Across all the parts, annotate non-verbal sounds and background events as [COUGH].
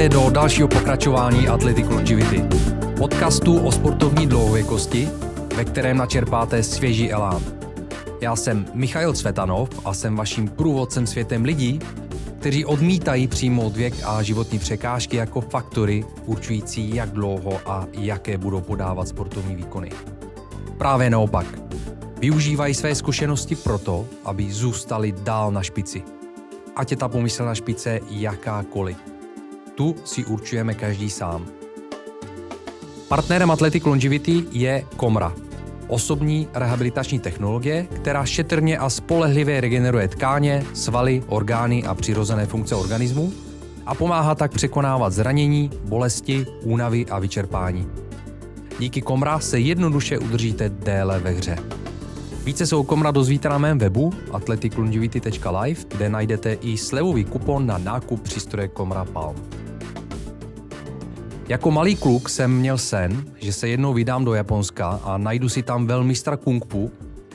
Vítejte do dalšího pokračování Athletic Longevity, podcastu o sportovní dlouhověkosti, ve kterém načerpáte svěží elán. Já jsem Michail Cvetanov a jsem vaším průvodcem světem lidí, kteří odmítají přijmout věk a životní překážky jako faktory určující, jak dlouho a jaké budou podávat sportovní výkony. Právě naopak. Využívají své zkušenosti proto, aby zůstali dál na špici. Ať je ta pomyslná špice jakákoliv. Tu si určujeme každý sám. Partnerem Athletic Longevity je Komra, osobní rehabilitační technologie, která šetrně a spolehlivě regeneruje tkáně, svaly, orgány a přirozené funkce organismu a pomáhá tak překonávat zranění, bolesti, únavy a vyčerpání. Díky Komra se jednoduše udržíte déle ve hře. Více se o Komra dozvíte na mém webu athleticlongevity.live, kde najdete i slevový kupon na nákup přístroje Komra Palm. Jako malý kluk jsem měl sen, že se jednou vydám do Japonska a najdu si tam velmistra kung fu,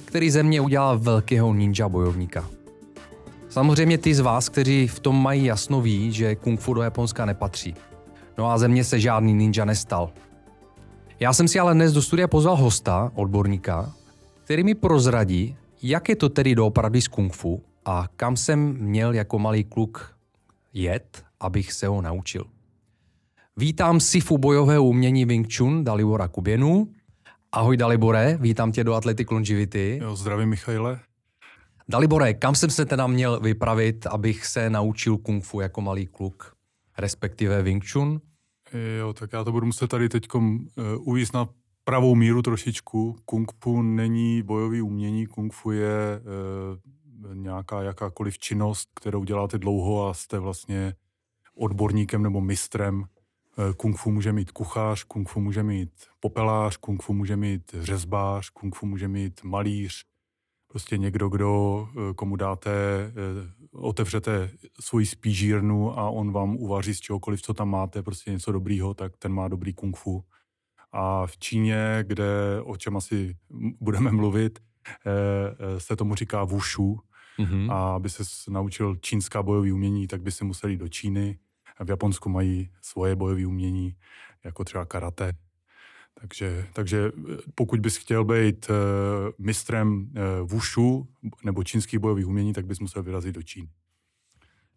který ze mě udělal velkého ninja bojovníka. Samozřejmě ty z vás, kteří v tom mají jasno ví, že kung fu do Japonska nepatří. No a ze mě se žádný ninja nestal. Já jsem si ale dnes do studia pozval hosta, odborníka, který mi prozradí, jak je to tedy doopravdy s kung fu a kam jsem měl jako malý kluk jet, abych se ho naučil. Vítám sifu bojového umění Wing Chun Dalibora Kuběnu. Ahoj Dalibore, vítám tě do Athletic Longevity. Jo, zdravím Michaile. Dalibore, kam jsem se teda měl vypravit, abych se naučil kung fu jako malý kluk, respektive Wing Chun? Jo, tak já to budu muset tady teď uh, uvíct na pravou míru trošičku. Kung fu není bojový umění, kung fu je uh, nějaká jakákoliv činnost, kterou děláte dlouho a jste vlastně odborníkem nebo mistrem Eh, kung fu může mít kuchař, kung fu může mít popelář, kung fu může mít řezbář, kung fu může mít malíř. Prostě někdo, kdo, eh, komu dáte, eh, otevřete svoji spížírnu a on vám uvaří z čehokoliv, co tam máte, prostě něco dobrýho, tak ten má dobrý kung fu. A v Číně, kde, o čem asi budeme mluvit, se tomu říká wushu. Mm-hmm. A aby se naučil čínská bojový umění, tak by se museli do Číny v Japonsku mají svoje bojové umění, jako třeba karate. Takže, takže eh, pokud bys chtěl být uh, mistrem uh, wushu nebo čínských bojových umění, tak bys musel vyrazit do Číny.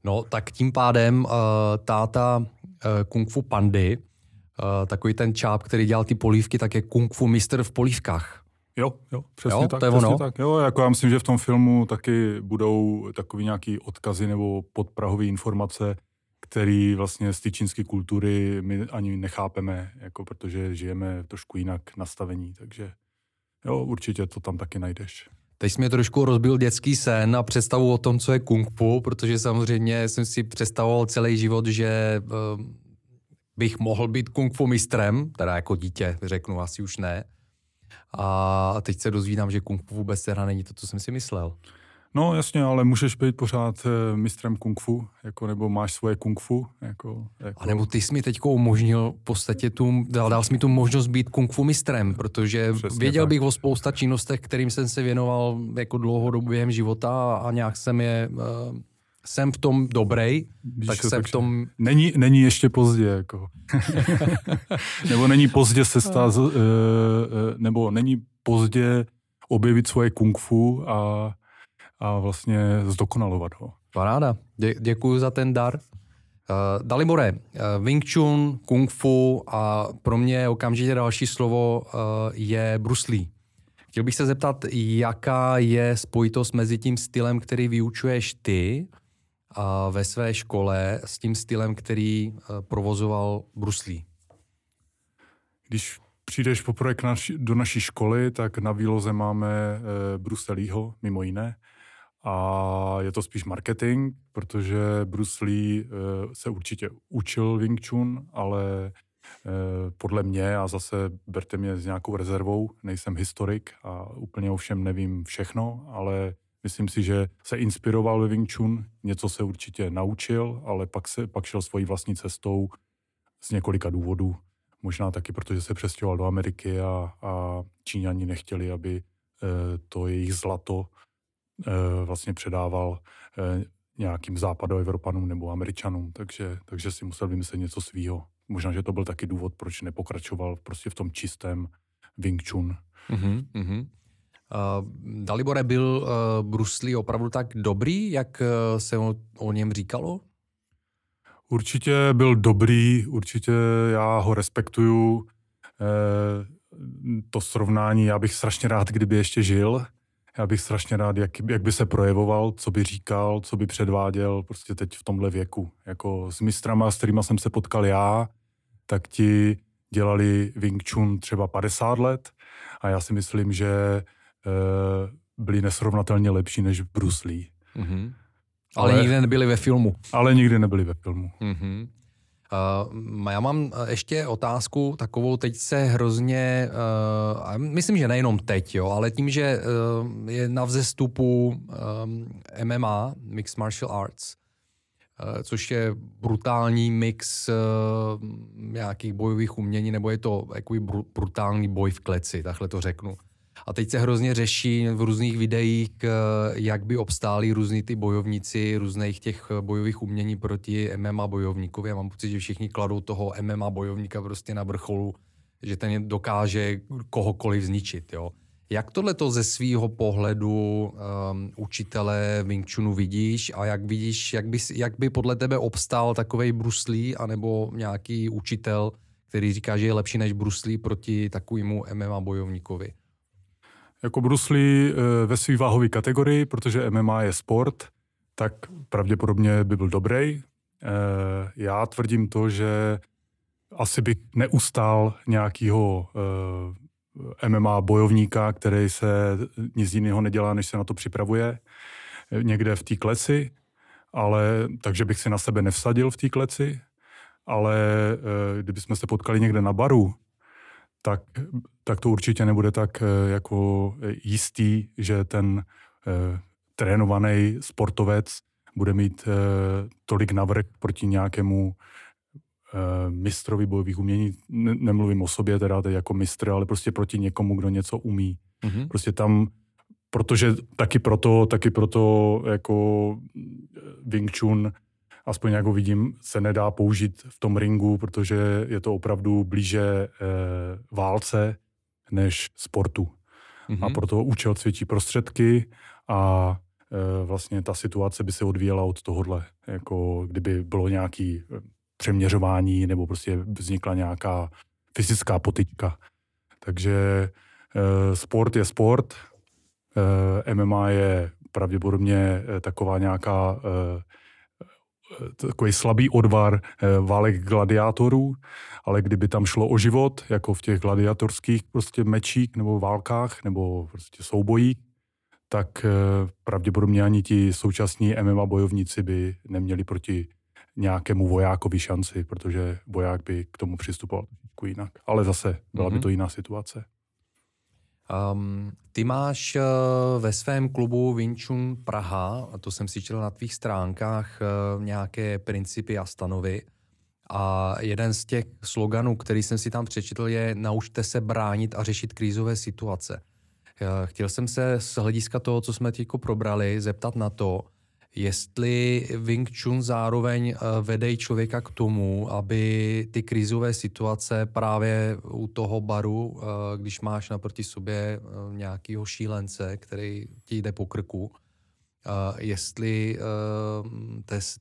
No, tak tím pádem uh, táta uh, Kung Fu Pandy, uh, takový ten čáp, který dělal ty polívky, tak je Kung Fu mistr v polívkách. Jo, jo, přesně jo, tak. To je přesně ono. tak. Jo, jako já myslím, že v tom filmu taky budou takový nějaký odkazy nebo podprahové informace, který vlastně z té čínské kultury my ani nechápeme, jako protože žijeme trošku jinak nastavení, takže jo, určitě to tam taky najdeš. Teď jsi mě trošku rozbil dětský sen a představu o tom, co je kung fu, protože samozřejmě jsem si představoval celý život, že uh, bych mohl být kung fu mistrem, teda jako dítě, řeknu, asi už ne. A teď se dozvídám, že kung fu vůbec teda není to, co jsem si myslel. No jasně, ale můžeš být pořád eh, mistrem kung fu, jako, nebo máš svoje kung fu. Jako, jako... A nebo ty jsi mi teď umožnil v podstatě tu, dal, dal jsi mi tu možnost být kung fu mistrem, protože Přesně věděl tak. bych o spousta činnostech, kterým jsem se věnoval jako dlouhodobě během života a nějak jsem je uh, jsem v tom dobrý, tak jsem v tom... Není, není ještě pozdě, jako. [LAUGHS] nebo není pozdě se stát, uh, uh, nebo není pozdě objevit svoje kung fu a a vlastně zdokonalovat ho. Paráda. Dě, děkuji za ten dar. Uh, Dalibore, uh, Wing Chun, Kung Fu a pro mě okamžitě další slovo uh, je Bruce Lee. Chtěl bych se zeptat, jaká je spojitost mezi tím stylem, který vyučuješ ty uh, ve své škole s tím stylem, který uh, provozoval Bruce Lee? Když přijdeš poprvé naši, do naší školy, tak na výloze máme uh, Bruce Leeho, mimo jiné. A je to spíš marketing, protože Bruce Lee uh, se určitě učil Wing Chun, ale uh, podle mě, a zase berte mě s nějakou rezervou, nejsem historik a úplně ovšem nevím všechno, ale myslím si, že se inspiroval ve Wing Chun, něco se určitě naučil, ale pak, se, pak šel svojí vlastní cestou z několika důvodů. Možná taky, protože se přestěhoval do Ameriky a, a Číňani nechtěli, aby uh, to jejich zlato Eh, vlastně předával eh, nějakým západoevropanům nebo američanům, takže, takže si musel vymyslet něco svýho. Možná, že to byl taky důvod, proč nepokračoval prostě v tom čistém Wing Chun. Uh-huh, uh-huh. Uh, Dalibore, byl uh, Bruce Lee opravdu tak dobrý, jak uh, se o, o něm říkalo? Určitě byl dobrý, určitě já ho respektuju. Eh, to srovnání, já bych strašně rád, kdyby ještě žil. Já bych strašně rád, jak, jak by se projevoval, co by říkal, co by předváděl prostě teď v tomhle věku. Jako s mistrama, s kterými jsem se potkal já, tak ti dělali Wing Chun třeba 50 let a já si myslím, že e, byli nesrovnatelně lepší než Bruce Lee. Mm-hmm. Ale, ale nikdy nebyli ve filmu. Ale nikdy nebyli ve filmu. Mm-hmm. Uh, já mám ještě otázku takovou, teď se hrozně, uh, myslím, že nejenom teď, jo, ale tím, že uh, je na vzestupu um, MMA, Mixed Martial Arts, což je brutální mix nějakých bojových umění, nebo je to takový brutální boj v kleci, takhle to řeknu. A teď se hrozně řeší v různých videích, eh, jak by obstáli různý ty bojovníci různých těch eh, bojových umění proti MMA bojovníkovi. Já mám pocit, že všichni kladou toho MMA bojovníka prostě na vrcholu, že ten dokáže kohokoliv zničit. Jo. Jak tohle to ze svého pohledu um, učitele Wing Chunu vidíš a jak vidíš, jak by, jak by podle tebe obstál takový Bruce Lee anebo nějaký učitel, který říká, že je lepší než Bruce Lee proti takovému MMA bojovníkovi? Jako Bruce Lee eh, ve své váhové kategorii, protože MMA je sport, tak pravděpodobně by byl dobrý. Eh, já tvrdím to, že asi bych neustál nějakého eh, MMA bojovníka, který se nic jiného nedělá, než se na to připravuje někde v té kleci, ale takže bych si na sebe nevsadil v té kleci, ale kdybychom se potkali někde na baru, tak, tak to určitě nebude tak eh, jako jistý, že ten eh, trénovaný sportovec bude mít eh, tolik navrh proti nějakému mistrovi bojových umění. Nemluvím o sobě teda teď jako mistr, ale prostě proti někomu, kdo něco umí. Mm-hmm. Prostě tam, protože taky proto, taky proto jako Wing Chun aspoň jak ho vidím, se nedá použít v tom ringu, protože je to opravdu blíže e, válce než sportu. Mm-hmm. A mhm. proto účel cvičí prostředky a e, vlastně ta situace by se odvíjela od tohohle. Jako kdyby bylo nějaký eh, přeměřování nebo prostě vznikla nějaká fyzická potyčka. Takže e, sport je sport, e, MMA je pravděpodobně taková nějaká e, takový slabý odvar eh, válek gladiátorů, ale kdyby tam šlo o život, jako v těch gladiatorských prostě mečích nebo válkách nebo prostě soubojích, tak eh, pravděpodobně ani ti současní MMA bojovníci by neměli proti nějakému vojákovi šanci, protože voják by k tomu přistupoval jinak. Ale zase byla by mhm. to jiná situace. Um, ty máš uh, ve svém klubu Vinčun Praha, a to jsem si četl na tvých stránkách, uh, nějaké principy a stanovy. A jeden z těch sloganů, který jsem si tam přečetl, je naučte se bránit a řešit krízové situace. Uh, chtěl jsem se z hlediska toho, co jsme teď probrali, zeptat na to, jestli Wing Chun zároveň eh, vede člověka k tomu, aby ty krizové situace právě u toho baru, eh, když máš naproti sobě eh, nějakého šílence, který ti jde po krku, jestli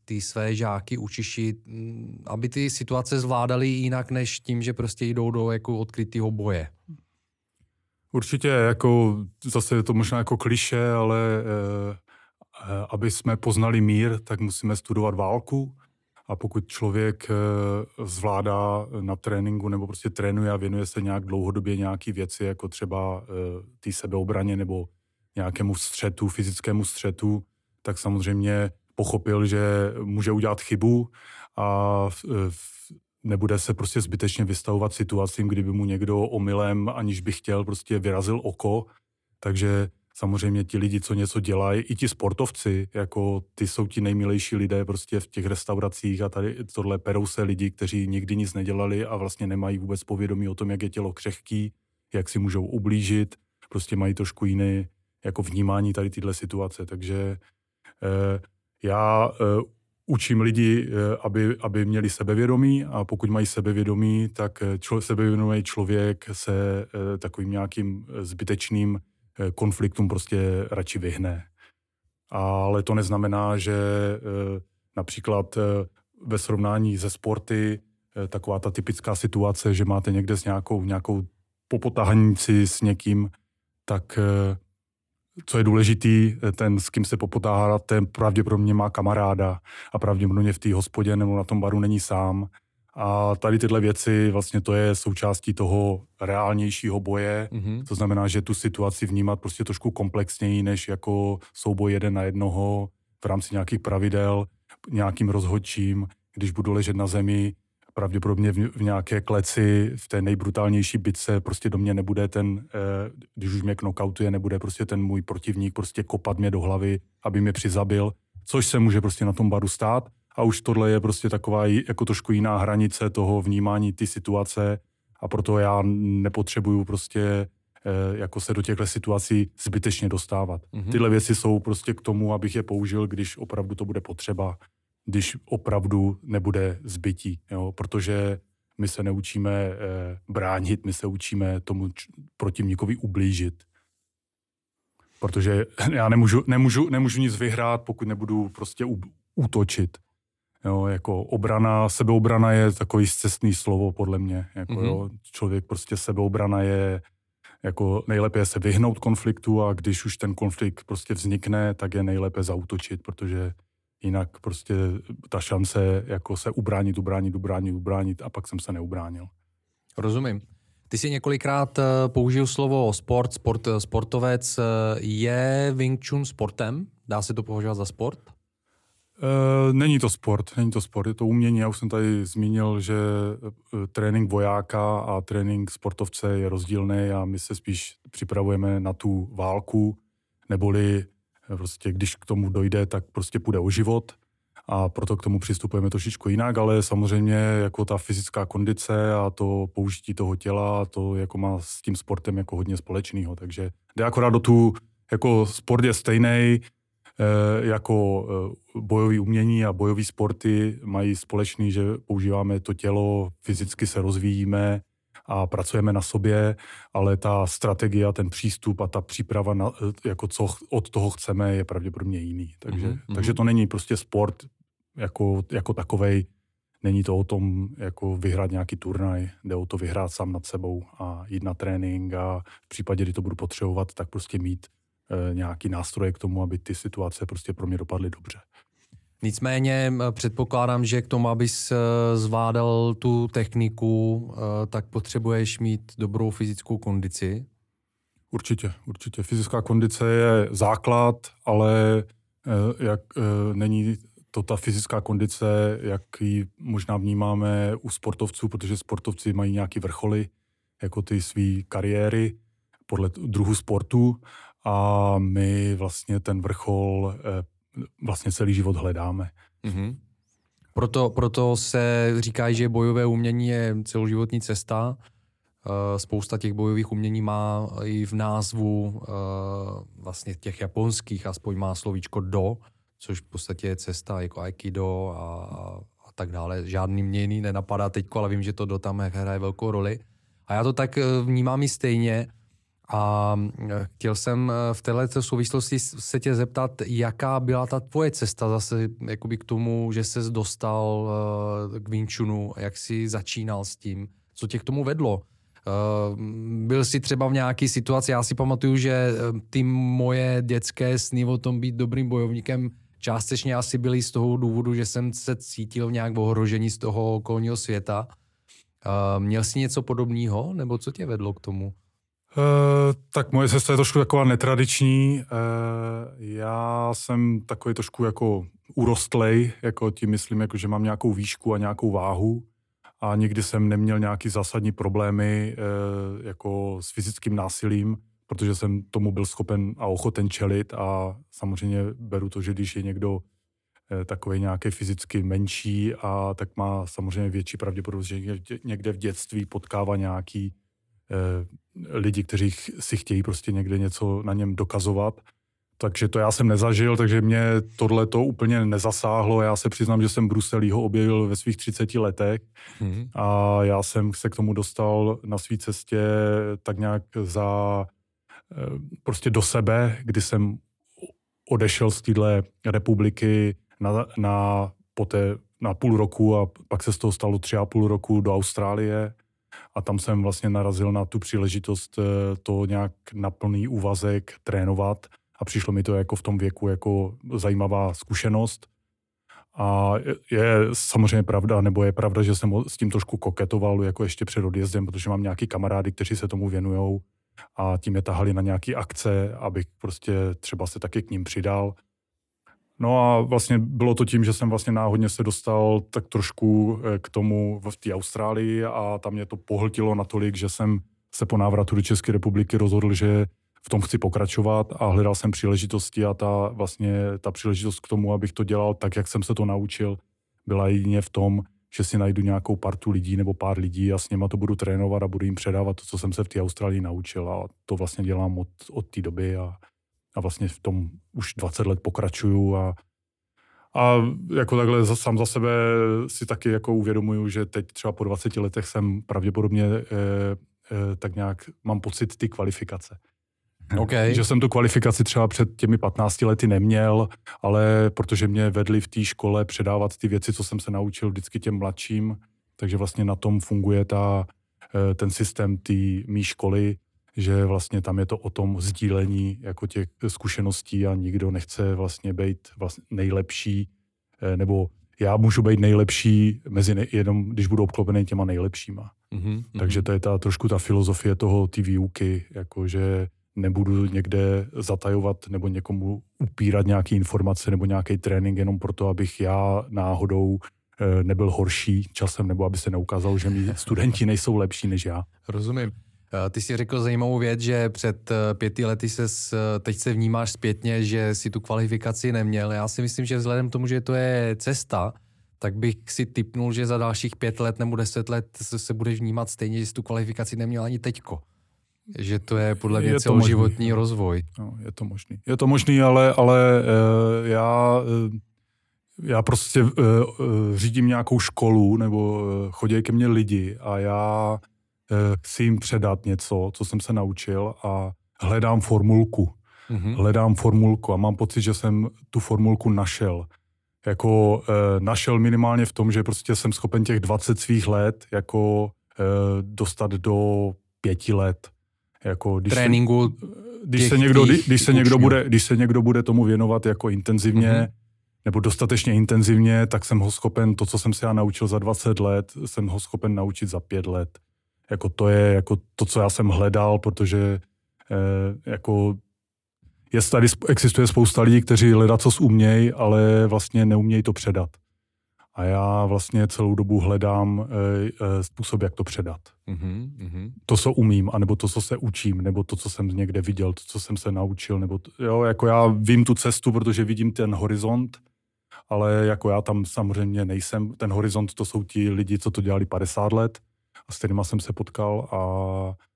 ty své žáky učíš, mm, aby ty situace zvládali jinak, než tím, že prostě jdou do jako odkrytého boje. Určitě, jako zase je to možná jako kliše, ale aby jsme poznali mír, tak musíme studovat válku. A pokud člověk eh, zvládá na tréninku nebo prostě trénuje a věnuje se nějak dlouhodobě nějaký věci, jako třeba eh, té sebeobraně nebo nějakému střetu, fyzickému střetu, tak samozřejmě pochopil, že může udělat chybu a nebude se prostě zbytečně vystavovat situacím, kdyby mu někdo omylem, aniž by chtěl, prostě vyrazil oko. Takže samozřejmě ti lidi, co něco dělají, i ti sportovci, jako ty jsou ti nejmilejší lidé prostě v těch restauracích a tady tohle perou se lidi, kteří nikdy nic nedělali a vlastně nemají vůbec povědomí o tom, jak je tělo křehký, jak si můžou ublížit, prostě mají trošku jiné jako vnímání tady tyhle situace, takže eh, Já uh, učím lidi, uh, aby, aby měli sebevědomí a pokud mají sebevědomí, tak člo, sebevědomý člověk se uh, takovým nějakým zbytečným uh, konfliktům prostě radši vyhne. Ale to neznamená, že uh, například uh, ve srovnání ze sporty taková ta typická situace, že máte někde s nějakou, nějakou popotahanici s někým, tak co je důležitý, ten, s kým se popotáhá, ten pravděpodobně má kamaráda a pravděpodobně v té hospodě nebo na tom baru není sám. A tady tyhle věci, vlastně to je součástí toho reálnějšího boje. Mm-hmm. To znamená, že tu situaci vnímat prostě trošku komplexněji, než jako souboj jeden na jednoho v rámci nějakých pravidel, nějakým rozhodčím, když budu ležet na zemi, pravděpodobně v, v nějaké kleci, v té nejbrutálnější bitce prostě do mě nebude ten, eh, když už mě knockoutuje, nebude prostě ten můj protivník prostě kopat mě do hlavy, aby mě přizabil, což se může prostě na tom baru stát. A už tohle je prostě taková jako trošku jiná hranice toho vnímání ty situace a proto já nepotřebuju prostě eh, jako se do těchto situací zbytečně dostávat. Mm-hmm. Tyhle věci jsou prostě k tomu, abych je použil, když opravdu to bude potřeba když opravdu nebude zbytí, jo? protože my se neučíme eh, bránit, my se učíme tomu č- protivníkovi ublížit. Protože já nemůžu, nemůžu, nemůžu nic vyhrát, pokud nebudu prostě u, útočit. Jo, jako obrana, sebeobrana je takový cestný slovo podle mě. Jako, mm-hmm. jo, člověk prostě sebeobrana je jako nejlépe je se vyhnout konfliktu a když už ten konflikt prostě vznikne, tak je nejlépe zautočit, protože Jinak prostě ta šance jako se ubránit, ubránit, ubránit, ubránit a pak jsem se neubránil. Rozumím. Ty jsi několikrát eh, použil slovo sport, sport, eh, sportovec. Eh, je Wing Chun sportem? Dá se to považovat za sport? Není to sport, není to sport, je to umění. Já už jsem tady zmínil, že trénink vojáka a trénink sportovce je rozdílný a my se spíš připravujeme na tu válku, neboli Prostě když k tomu dojde, tak prostě půjde o život a proto k tomu přistupujeme trošičku jinak, ale samozřejmě jako ta fyzická kondice a to použití toho těla, to jako má s tím sportem jako hodně společného, takže jde akorát do tu, jako sport je stejný, eh, jako eh, bojové umění a bojové sporty mají společný, že používáme to tělo, fyzicky se rozvíjíme, a pracujeme na sobě, ale ta strategie a ten přístup a ta příprava, na, jako co od toho chceme, je pravděpodobně jiný. Takže, mm-hmm. takže to není prostě sport jako, jako takovej, není to o tom jako vyhrát nějaký turnaj, jde o to vyhrát sám nad sebou a jít na trénink a v případě, kdy to budu potřebovat, tak prostě mít nějaký nástroje k tomu, aby ty situace prostě pro mě dopadly dobře. Nicméně předpokládám, že k tomu, abys e, zvládal tu techniku, tak potřebuješ mít dobrou fyzickou kondici. Určitě, určitě. Fyzická kondice je základ, ale jak není to ta fyzická kondice, jak ji možná vnímáme u sportovců, protože sportovci mají nějaký vrcholy, jako ty své kariéry podle druhu sportu a my vlastně ten vrchol vlastně celý život hledáme. Mm-hmm. Proto, proto se říká, že bojové umění je celoživotní cesta. Eh, spousta těch bojových umění má i v názvu eh, vlastně těch japonských, aspoň má slovíčko do, což v podstatě je cesta jako aikido a, a tak dále. Žádný mě jiný nenapadá teď, ale vím, že to do tam hraje velkou roli. A já to tak eh, vnímám i stejně. A eh, chtěl jsem eh, v této souvislosti se tě zeptat, jaká byla ta tvoje cesta zase jakoby k tomu, že ses dostal eh, k Vinčunu, jak jsi začínal s tím, co tě k tomu vedlo? Byl jsi třeba v nějaké situaci, já si pamatuju, že ty moje dětské sny o tom být dobrým bojovníkem částečně asi byly z toho důvodu, že jsem se cítil nějak v ohrožení z toho okolního světa. Měl jsi něco podobného, nebo co tě vedlo k tomu? Uh, tak moje cesta je trošku taková netradiční. Uh, já jsem takový trošku jako urostlej, jako tím myslím, jako že mám nějakou výšku a nějakou váhu a nikdy jsem neměl nějaký zásadní problémy uh, jako s fyzickým násilím, protože jsem tomu byl schopen a ochoten čelit a samozřejmě beru to, že když je někdo takový nějaký fyzicky menší a tak má samozřejmě větší pravděpodobnost, že někde v dětství potkává nějaký lidi, kteří si chtějí prostě někde něco na něm dokazovat. takže to já jsem nezažil, takže mě tohle to úplně nezasáhlo. Já se přiznám, že jsem Bruselího objevil ve svých 30 letech hmm. a já jsem se k tomu dostal na své cestě tak nějak za eh, prostě do sebe, kdy jsem odešel z téhle republiky na, na, poté, na půl roku a pak se z toho stalo tři a půl roku do Austrálie a tam jsem vlastně narazil na tu příležitost eh, to nějak na plný úvazek trénovat a přišlo mi to jako v tom věku jako zajímavá zkušenost. A je samozřejmě pravda, nebo je pravda, že jsem s tím trošku koketoval jako ještě před odjezdem, protože mám nějaký kamarády, kteří se tomu věnují a tím je tahali na nějaké akce, abych prostě třeba se taky k ním přidal. No a vlastně bylo to tím, že jsem vlastně náhodně se dostal tak trošku eh, k tomu v té Austrálii a tam mě to pohltilo natolik, že jsem se po návratu do České republiky rozhodl, že v tom chci pokračovat a hledal jsem příležitosti a ta vlastně ta příležitost k tomu, abych to dělal tak, jak jsem se to naučil, byla jedině v tom, že si najdu nějakou partu lidí nebo pár lidí a s něma to budu trénovat a budu jim předávat to, co jsem se v té Austrálii naučil a to vlastně dělám od, od té doby a, a vlastně v tom už 20 let pokračuju a, a jako takhle sám za sebe si taky jako uvědomuju, že teď třeba po 20 letech jsem pravděpodobně eh, eh, tak nějak mám pocit ty kvalifikace. Okay. Že jsem tu kvalifikaci třeba před těmi 15 lety neměl, ale protože mě vedli v té škole předávat ty věci, co jsem se naučil vždycky těm mladším, takže vlastně na tom funguje ta, eh, ten systém té mý školy, že vlastně tam je to o tom sdílení jako těch zkušeností a nikdo nechce vlastně být vlastně nejlepší, eh, nebo já můžu být nejlepší mezi ne, jenom, když budu obklopený těma nejlepšíma. Mm-hmm. Takže to je ta trošku ta filozofie toho, ty výuky, jakože nebudu někde zatajovat nebo někomu upírat nějaké informace nebo nějaký trénink jenom proto, abych já náhodou eh, nebyl horší časem, nebo aby se neukázal, že mi [LAUGHS] studenti nejsou lepší než já. Rozumím. Eh, ty jsi řekl zajímavou věc, že před eh, pěti lety se teď se vnímáš zpětně, že si tu kvalifikaci neměl. Já si myslím, že vzhledem k tomu, že to je cesta, tak bych si typnul, že za dalších pět let nebo deset let se budeš vnímat stejně, že jsi tu kvalifikaci neměl ani teďko. Že to je podle mě je celoživotní rozvoj. No, je to možný. Je to možný, ale, ale uh, já, uh, já prostě uh, uh, řídím nějakou školu nebo uh, chodí ke mně lidi a já chci jim předat něco, co jsem se naučil a hledám formulku. Mm-hmm. Hledám formulku a mám pocit, že jsem tu formulku našel. Jako uh, našel minimálně v tom, že prostě jsem schopen těch 20 svých let jako uh, dostat do pěti let jako když tréninku. Se, když se, někdo, když, se někdo bude, když se někdo bude tomu věnovat jako intenzivně, mm-hmm. nebo dostatečně intenzivně, tak jsem ho schopen, to, co jsem se já naučil za 20 let, jsem ho schopen naučit za 5 let. Jako to je jako to, co já jsem hledal, protože eh, jako je tady, existuje spousta lidí, kteří hledat co umějí, ale vlastně neumějí to předat a já vlastně celou dobu hledám e, e, způsob, jak to předat. Mm-hmm. To, co umím, anebo to, co se učím, nebo to, co jsem někde viděl, to, co jsem se naučil, nebo to, jo, jako já vím tu cestu, protože vidím ten horizont, ale jako já tam samozřejmě nejsem. Ten horizont, to jsou ti lidi, co to dělali 50 let a s kterými jsem se potkal a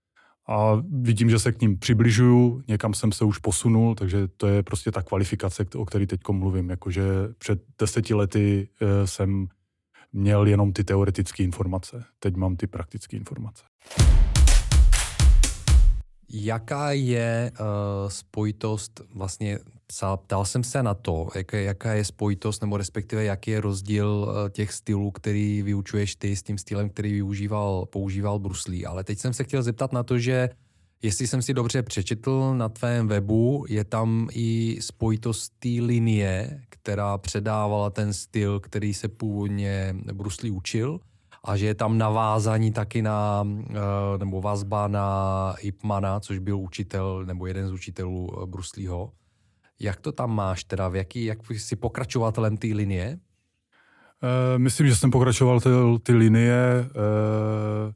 a vidím, že se k ním přibližuju, někam jsem se už posunul, takže to je prostě ta kvalifikace, o které teď mluvím. Jakože před deseti lety eh, jsem měl jenom ty teoretické informace, teď mám ty praktické informace. Jaká je uh, spojitost, vlastně ptal jsem se na to, jaká, jaká je spojitost, nebo respektive jaký je rozdíl uh, těch stylů, který vyučuješ ty s tím stylem, který využíval, používal Bruslí. Ale teď jsem se chtěl zeptat na to, že jestli jsem si dobře přečetl na tvém webu, je tam i spojitost té linie, která předávala ten styl, který se původně Bruslí učil – a že je tam navázání taky na, eh, nebo vazba na Ipmana, což byl učitel, nebo jeden z učitelů eh, Bruslího. Jak to tam máš teda? V jaký, jak jsi pokračovatelem té linie? Uh, myslím, že jsem pokračoval ty, ty linie. Uh,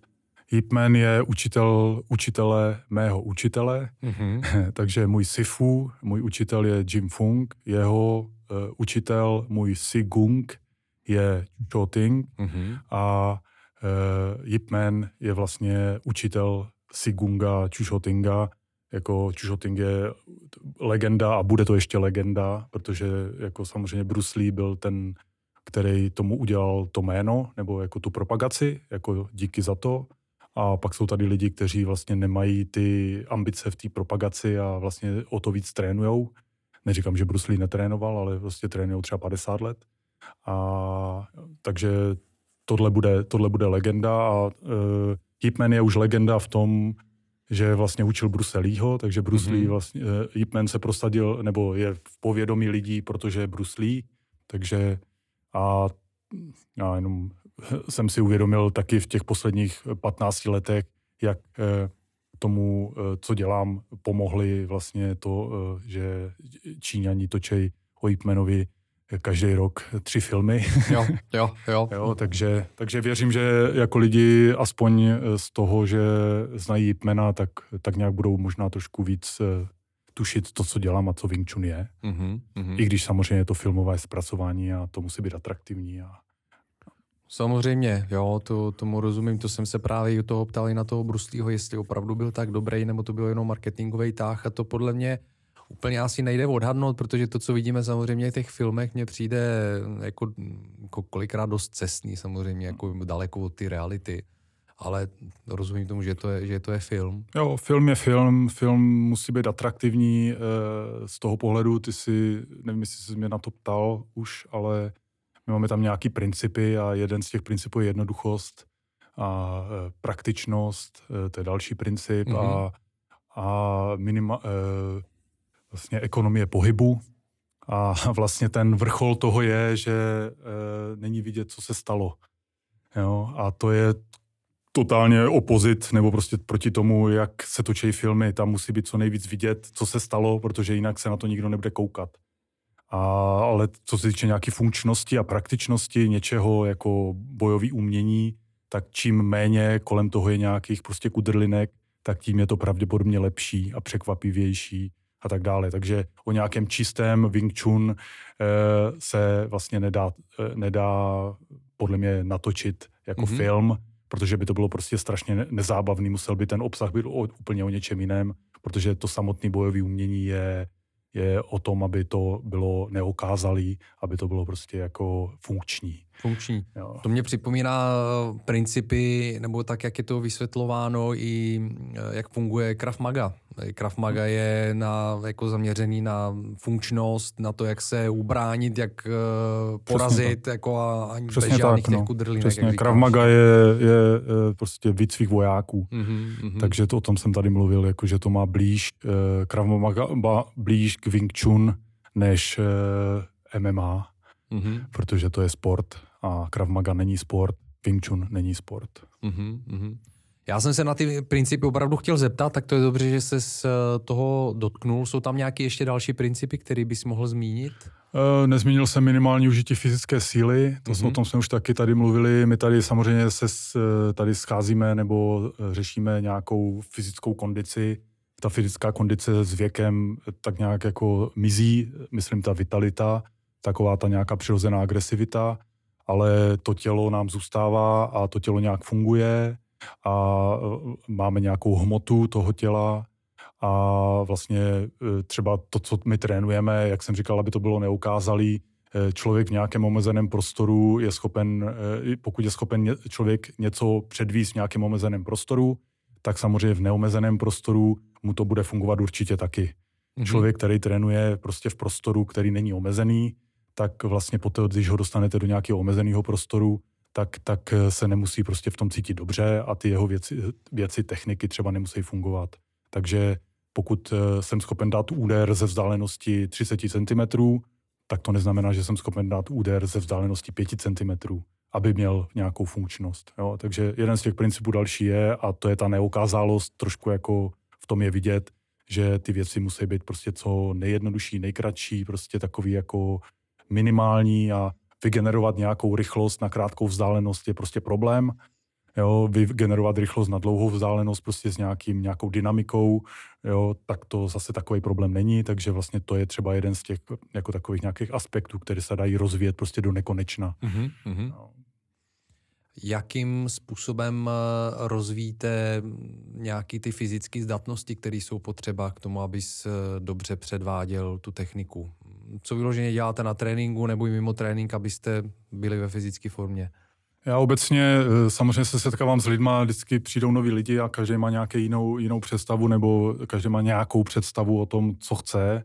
Hipman je učitel učitele mého učitele, mm-hmm. [LAUGHS] takže můj Sifu, můj učitel je Jim Fung, jeho uh, učitel, můj Sigung, je Choting mm-hmm. a uh, Yip Man je vlastně učitel Sigunga Chushotinga, jako Chuchoting je legenda a bude to ještě legenda, protože jako samozřejmě Bruce Lee byl ten, který tomu udělal to jméno, nebo jako tu propagaci, jako díky za to. A pak jsou tady lidi, kteří vlastně nemají ty ambice v té propagaci a vlastně o to víc trénujou. Neříkám, že Bruce Lee netrénoval, ale vlastně trénují třeba 50 let. A takže tohle bude, tohle bude legenda a uh, Hipman je už legenda v tom, že vlastně učil Bruce Leeho, takže Bruce mm-hmm. Lee vlastně, uh, Hipman se prosadil, nebo je v povědomí lidí, protože je Bruce Lee, takže a já jenom jsem si uvědomil taky v těch posledních 15 letech, jak uh, tomu, uh, co dělám, pomohli vlastně to, uh, že Číňani točej o Hipmanovi každý rok tři filmy. Jo, jo, jo. [LAUGHS] jo takže, takže věřím, že jako lidi aspoň z toho, že znají Jipmena, tak, tak nějak budou možná trošku víc eh, tušit to, co dělám a co Wing Chun je. Mm-hmm, mm-hmm. I když samozřejmě je to filmové zpracování a to musí být atraktivní. A... Samozřejmě, jo, to, tomu rozumím, to jsem se právě u toho ptal i na toho Bruslího, jestli opravdu byl tak dobrý, nebo to byl jenom marketingový táh a to podle mě úplně asi nejde odhadnout, protože to, co vidíme samozřejmě v těch filmech, mně přijde jako, jako kolikrát dost cestný samozřejmě, jako daleko od ty reality. Ale rozumím tomu, že to, je, že to je film. Jo, film je film, film musí být atraktivní e, z toho pohledu, ty si, nevím, jestli jsi mě na to ptal už, ale my máme tam nějaký principy a jeden z těch principů je jednoduchost a e, praktičnost, e, to je další princip mm-hmm. a, a minima, vlastně ekonomie pohybu. A vlastně ten vrchol toho je, že e, není vidět, co se stalo. Jo? A to je totálně opozit, nebo prostě proti tomu, jak se točí filmy. Tam musí být co nejvíc vidět, co se stalo, protože jinak se na to nikdo nebude koukat. A, ale co se týče nějaké funkčnosti a praktičnosti něčeho jako bojový umění, tak čím méně kolem toho je nějakých prostě kudrlinek, tak tím je to pravděpodobně lepší a překvapivější a tak dále. Takže o nějakém čistém Wing Chun eh, se vlastně nedá, eh, nedá podle mě natočit jako mm-hmm. film, protože by to bylo prostě strašně nezábavný, musel by ten obsah být o, úplně o něčem jiném, protože to samotné bojové umění je je o tom, aby to bylo neokázalý, aby to bylo prostě jako funkční. Funkční. Jo. To mě připomíná principy, nebo tak, jak je to vysvětlováno, i eh, jak funguje Krav Maga. Krav Maga hmm. je na, jako zaměřený na funkčnost, na to, jak se ubránit, jak porazit, jako a ani Přesně bez žádných tak, no. Přesně, Krav Maga je, je, prostě výcvik vojáků. Mm-hmm, mm-hmm. Takže to, o tom jsem tady mluvil, jako, že to má blíž, uh, Krav Maga má blíž k Wing Chun než eh, MMA, mm-hmm. protože to je sport a Krav Maga není sport, Wing Chun není sport. Mm-hmm. Já jsem se na ty principy opravdu chtěl zeptat, tak to je dobře, že se z eh, toho dotknul. Jsou tam nějaké ještě další principy, které bys mohl zmínit? Uh, nezmínil jsem minimální užití fyzické síly, to mm-hmm. o tom jsme už taky tady mluvili. My tady samozřejmě se tady scházíme nebo řešíme nějakou fyzickou kondici, ta fyzická kondice s věkem tak nějak jako mizí, myslím ta vitalita, taková ta nějaká přirozená agresivita, ale to tělo nám zůstává a to tělo nějak funguje a e, máme nějakou hmotu toho těla a vlastně e, třeba to, co my trénujeme, jak jsem říkal, aby to bylo neukázalý, e, člověk v nějakém omezeném prostoru je schopen, pokud je schopen člověk něco předvíst v nějakém omezeném prostoru, tak samozřejmě v neomezeném prostoru mu to bude fungovat určitě taky. Mm-hmm. Člověk, který trénuje prostě v prostoru, který není omezený, tak vlastně poté, když ho dostanete do nějakého omezeného prostoru, tak, tak se nemusí prostě v tom cítit dobře a ty jeho věci, věci, techniky třeba nemusí fungovat. Takže pokud eh, jsem schopen dát úder ze vzdálenosti 30 cm, tak to neznamená, že jsem schopen dát úder ze vzdálenosti 5 cm, aby měl nějakou funkčnost. Jo? Takže jeden z těch principů další je, a to je ta neukázálost, trošku jako v tom je vidět, že ty věci musí být prostě co nejjednodušší, nejkratší, prostě takový jako minimální a vygenerovat nějakou rychlost na krátkou vzdálenost je prostě problém. Jo, vygenerovat rychlost na dlouhou vzdálenost prostě s nějakým, nějakou dynamikou, jo, tak to zase takový problém není, takže vlastně to je třeba jeden z těch jako takových nějakých aspektů, které se dají rozvíjet prostě do nekonečna. Mm-hmm. No. Jakým způsobem eh, rozvíjíte nějaký ty fyzické zdatnosti, které jsou potřeba k tomu, abys eh, dobře předváděl tu techniku? Co vyloženě děláte na tréninku nebo i mimo trénink, abyste byli ve fyzické formě? Já obecně eh, samozřejmě se setkávám s lidma, vždycky přijdou noví lidi a každý má nějakou jinou, jinou představu nebo každý má nějakou představu o tom, co chce.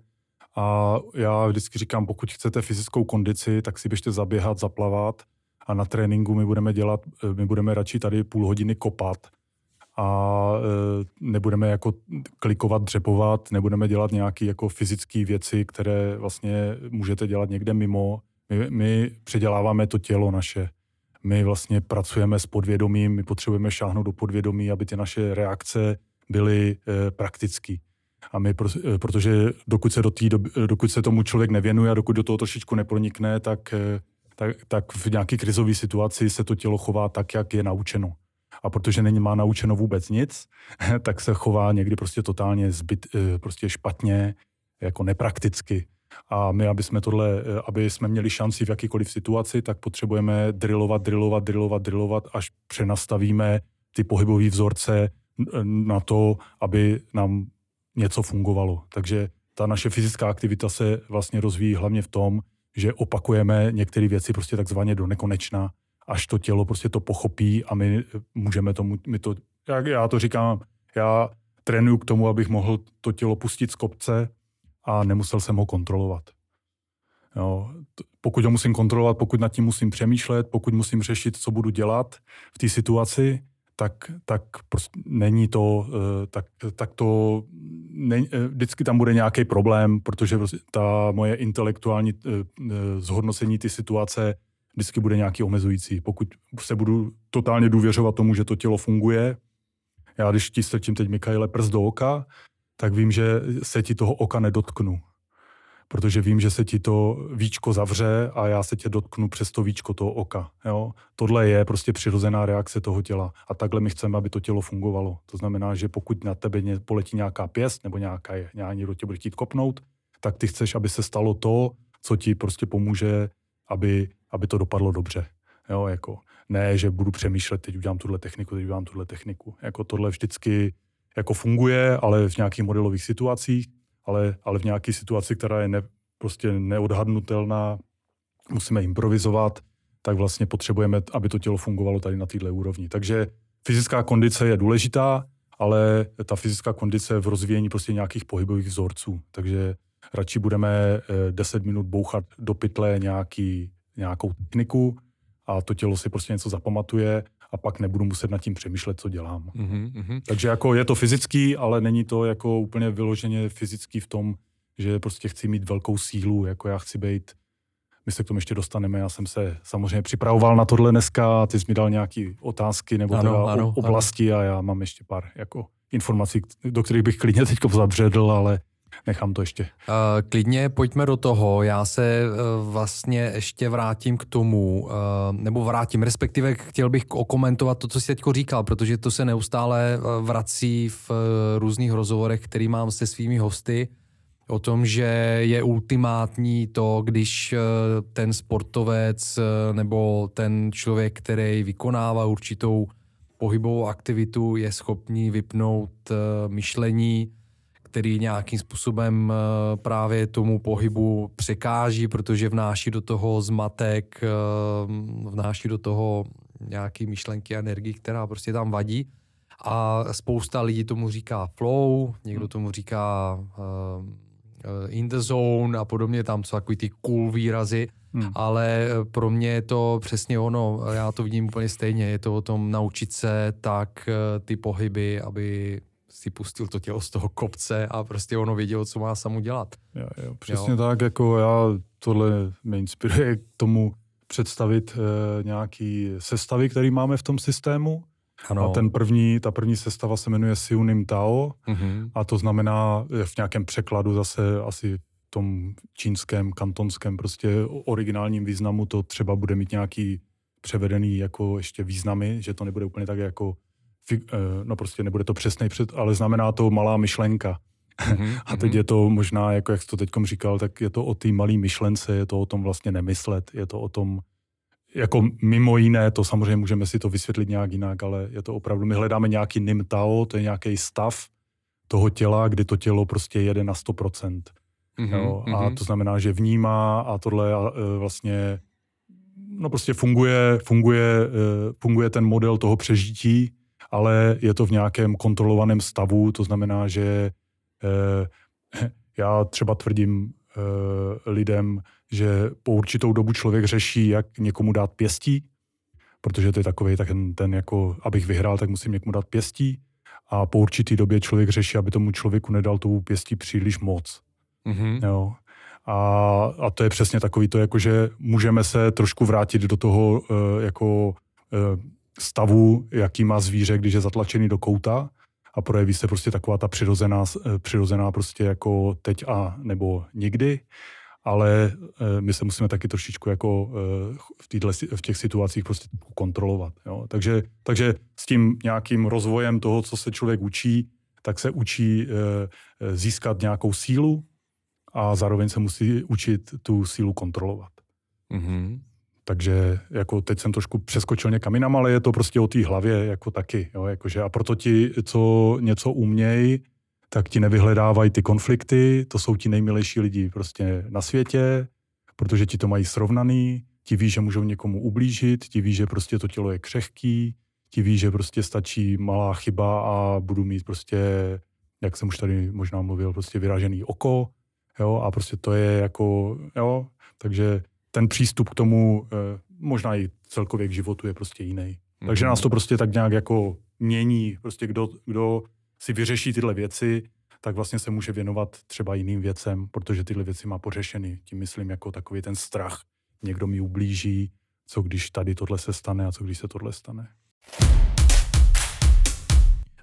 A já vždycky říkám, pokud chcete fyzickou kondici, tak si běžte zaběhat, zaplavat a na tréninku my budeme dělat, eh, my budeme radši tady půl hodiny kopat a e, nebudeme jako klikovat, dřepovat, nebudeme dělat nějaké jako fyzické věci, které vlastně můžete dělat někde mimo. My, my předěláváme to tělo naše. My vlastně pracujeme s podvědomím, my potřebujeme šáhnout do podvědomí, aby ty naše reakce byly e, praktické. A my, e, protože dokud se, do tý, dokud se tomu člověk nevěnuje a dokud do toho trošičku nepronikne, tak, tak, tak v nějaké krizové situaci se to tělo chová tak, jak je naučeno. A protože není má naučeno vůbec nic, [LAUGHS] tak se chová někdy prostě totálně zbyt, e, prostě špatně, jako neprakticky. A my, aby jsme tohle, aby jsme měli šanci v jakýkoliv situaci, tak potřebujeme drillovat, drillovat, drillovat, drillovat, až přenastavíme ty pohybové vzorce na to, aby nám něco fungovalo. Takže ta naše fyzická aktivita se vlastně rozvíjí hlavně v tom, že opakujeme některé věci prostě takzvaně do nekonečna, až to tělo prostě to pochopí a my můžeme tomu, my to, jak já to říkám, já trénuju k tomu, abych mohl to tělo pustit z kopce a nemusel jsem ho kontrolovat. Jo, pokud ho musím kontrolovat, pokud nad tím musím přemýšlet, pokud musím řešit, co budu dělat v té situaci, tak, tak prostě není to, eh, tak, tak to, ne, eh, vždycky tam bude nějaký problém, protože prostě ta moje intelektuální eh, zhodnocení ty situace vždycky bude nějaký omezující. Pokud se budu totálně důvěřovat tomu, že to tělo funguje, já když ti strčím teď Mikaele prst do oka, tak vím, že se ti toho oka nedotknu protože vím, že se ti to víčko zavře a já se tě dotknu přes to víčko toho oka. Jo? Tohle je prostě přirozená reakce toho těla. A takhle my chceme, aby to tělo fungovalo. To znamená, že pokud na tebe poletí nějaká pěst nebo nějaká, někdo tě bude chtít kopnout, tak ty chceš, aby se stalo to, co ti prostě pomůže, aby, aby to dopadlo dobře. Jo, jako ne, že budu přemýšlet, teď udělám tuhle techniku, teď udělám tuhle techniku. Jako tohle vždycky jako funguje, ale v nějakých modelových situacích ale, ale v nějaké situaci, která je ne, prostě neodhadnutelná, musíme improvizovat, tak vlastně potřebujeme, aby to tělo fungovalo tady na této úrovni. Takže fyzická kondice je důležitá, ale ta fyzická kondice v rozvíjení prostě nějakých pohybových vzorců. Takže radši budeme 10 eh, minut bouchat do pytle nějaký, nějakou techniku a to tělo si prostě něco zapamatuje a pak nebudu muset nad tím přemýšlet, co dělám. Mm-hmm. Takže jako je to fyzický, ale není to jako úplně vyloženě fyzický v tom, že prostě chci mít velkou sílu, jako já chci být my se k tomu ještě dostaneme. Já jsem se samozřejmě připravoval na tohle dneska, ty jsi mi dal nějaké otázky nebo ano, teda ano, oblasti ano. a já mám ještě pár jako informací, do kterých bych klidně teď zabředl, ale nechám to ještě. Uh, klidně pojďme do toho. Já se uh, vlastně ještě vrátím k tomu, uh, nebo vrátím, respektive chtěl bych okomentovat to, co jsi teď říkal, protože to se neustále vrací v různých rozhovorech, který mám se svými hosty, o tom, že je ultimátní to, když ten sportovec nebo ten člověk, který vykonává určitou pohybovou aktivitu, je schopný vypnout myšlení, který nějakým způsobem eh, právě tomu pohybu překáží, protože vnáší do toho zmatek, eh, vnáší do toho nějaký myšlenky a energii, která prostě tam vadí. A spousta lidí tomu říká flow, někdo tomu říká uh, in the zone a podobně, tam jsou takový ty cool výrazy, hmm. ale pro mě je to přesně ono, já to vidím úplně stejně, je to o tom naučit se tak ty pohyby, aby si pustil to tělo z toho kopce a prostě ono vědělo, co má samu dělat. Jo, jo, přesně jo. tak, jako já tohle mě inspiruje k tomu představit e, nějaký sestavy, který máme v tom systému. Ano. A ten první, ta první sestava se jmenuje Siunim Tao mm-hmm. a to znamená v nějakém překladu zase asi v tom čínském, kantonském prostě originálním významu to třeba bude mít nějaký převedený jako ještě významy, že to nebude úplně tak jako no prostě nebude to přesný před, ale znamená to malá myšlenka. Mm-hmm. [LAUGHS] A teď mhm. je to možná, jako jak jsi to teď říkal, tak je to o té malé myšlence, je to o tom vlastně nemyslet, je to o tom jako mimo jiné, to samozřejmě můžeme si to vysvětlit nějak jinak, ale je to opravdu, my hledáme nějaký nimtao, to je nějaký stav toho těla, kdy to tělo prostě jede na 100%. Mm-hmm, jo? A mm-hmm. to znamená, že vnímá a tohle e, vlastně no prostě funguje, funguje, e, funguje ten model toho přežití, ale je to v nějakém kontrolovaném stavu, to znamená, že e, [LAUGHS] já třeba tvrdím lidem, že po určitou dobu člověk řeší, jak někomu dát pěstí, protože to je takový tak ten, ten jako, abych vyhrál, tak musím někomu dát pěstí. A po určitý době člověk řeší, aby tomu člověku nedal tu pěstí příliš moc. Mm-hmm. Jo. A, a to je přesně takový to, jako že můžeme se trošku vrátit do toho uh, jako stavu, jaký má zvíře, když je zatlačený do kouta a projeví se prostě taková ta přirozená, uh, přirozená prostě jako teď a nebo nikdy ale eh, my se musíme taky trošičku jako eh, v, týhle, v těch situacích prostě kontrolovat. Jo. Takže, takže s tím nějakým rozvojem toho, co se člověk učí, tak se učí eh, získat nějakou sílu a zároveň se musí učit tu sílu kontrolovat. Mm-hmm. Takže jako teď jsem trošku přeskočil někam jinam, ale je to prostě o té hlavě jako taky. Jo, jakože, a proto ti, co něco umějí, tak ti nevyhledávají ty konflikty, to jsou ti nejmilejší lidi prostě na světě, protože ti to mají srovnaný, ti ví, že můžou někomu ublížit, ti ví, že prostě to tělo je křehký, ti ví, že prostě stačí malá chyba a budu mít prostě, jak jsem už tady možná mluvil, prostě vyražený oko, jo, a prostě to je jako, jo, takže ten přístup k tomu, eh, možná i celkově k životu je prostě jiný. Mm-hmm. Takže nás to prostě tak nějak jako mění, prostě kdo, kdo si vyřeší tyhle věci, tak vlastně se může věnovat třeba jiným věcem, protože tyhle věci má pořešeny. Tím myslím jako takový ten strach. Někdo mi ublíží, co když tady tohle se stane a co když se tohle stane.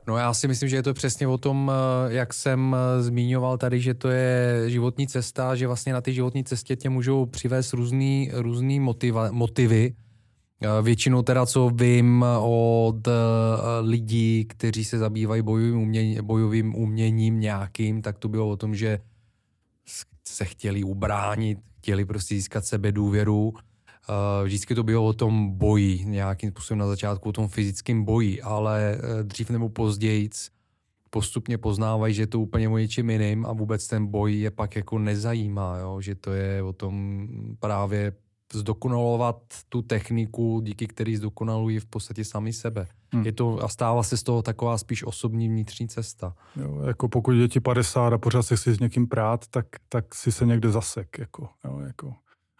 No já si myslím, že je to přesně o tom, eh, jak jsem eh, zmiňoval tady, že to je životní cesta, že vlastně na té životní cestě tě můžou přivést různý, různý motiva, motivy, Eh, většinou teda, co vím od lidí, kteří se zabývají bojovým, umění, bojovým uměním nějakým, tak to bylo o tom, že se chtěli ubránit, chtěli prostě získat sebe důvěru. Eh, vždycky to bylo o tom boji, nějakým způsobem na začátku o tom fyzickém boji, ale dřív nebo později postupně poznávají, že je to úplně o něčím jiným a vůbec ten boj je pak jako nezajímá, jo? že to je o tom právě zdokonalovat tu techniku, díky který zdokonalují v podstatě sami sebe. Hmm. Je to a stává se z toho taková spíš osobní vnitřní cesta. Jo, jako pokud je ti 50 a pořád se chci s někým prát, tak, tak si se někde zasek. Jako, jo, jako.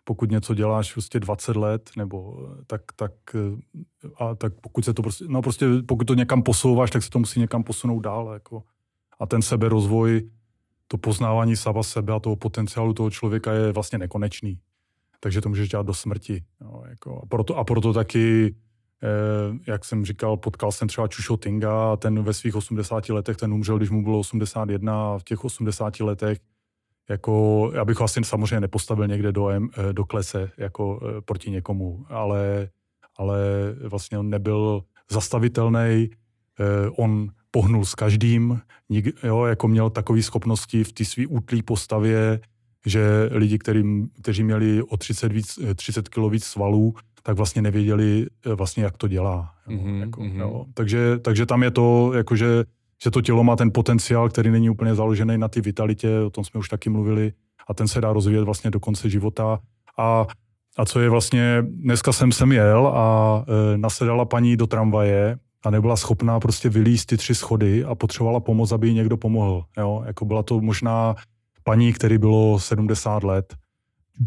Pokud něco děláš prostě 20 let, nebo tak, tak, a tak pokud se to prostě, no prostě pokud to někam posouváš, tak se to musí někam posunout dál. Jako. A ten seberozvoj, to poznávání sama sebe a toho potenciálu toho člověka je vlastně nekonečný takže to můžeš dělat do smrti. No, jako, a, proto, a proto taky, eh, jak jsem říkal, potkal jsem třeba Čušo Tinga, ten ve svých 80 letech, ten umřel, když mu bylo 81 a v těch 80 letech jako, já bych ho asi samozřejmě nepostavil někde do, eh, do klece jako eh, proti někomu, ale, ale vlastně on nebyl zastavitelný, eh, on pohnul s každým, nik, jo, jako měl takové schopnosti v té své útlý postavě, že lidi, kterým, kteří měli o 30, víc, 30 kg víc svalů, tak vlastně nevěděli vlastně, jak to dělá. Mm-hmm, jako, mm-hmm. Jo. Takže, takže tam je to, jakože, že to tělo má ten potenciál, který není úplně založený na ty vitalitě, o tom jsme už taky mluvili, a ten se dá rozvíjet vlastně do konce života. A, a co je vlastně, dneska jsem sem jel a e, nasedala paní do tramvaje a nebyla schopná prostě vylíst ty tři schody a potřebovala pomoc, aby jí někdo pomohl. Jo? Jako byla to možná paní, který bylo 70 let.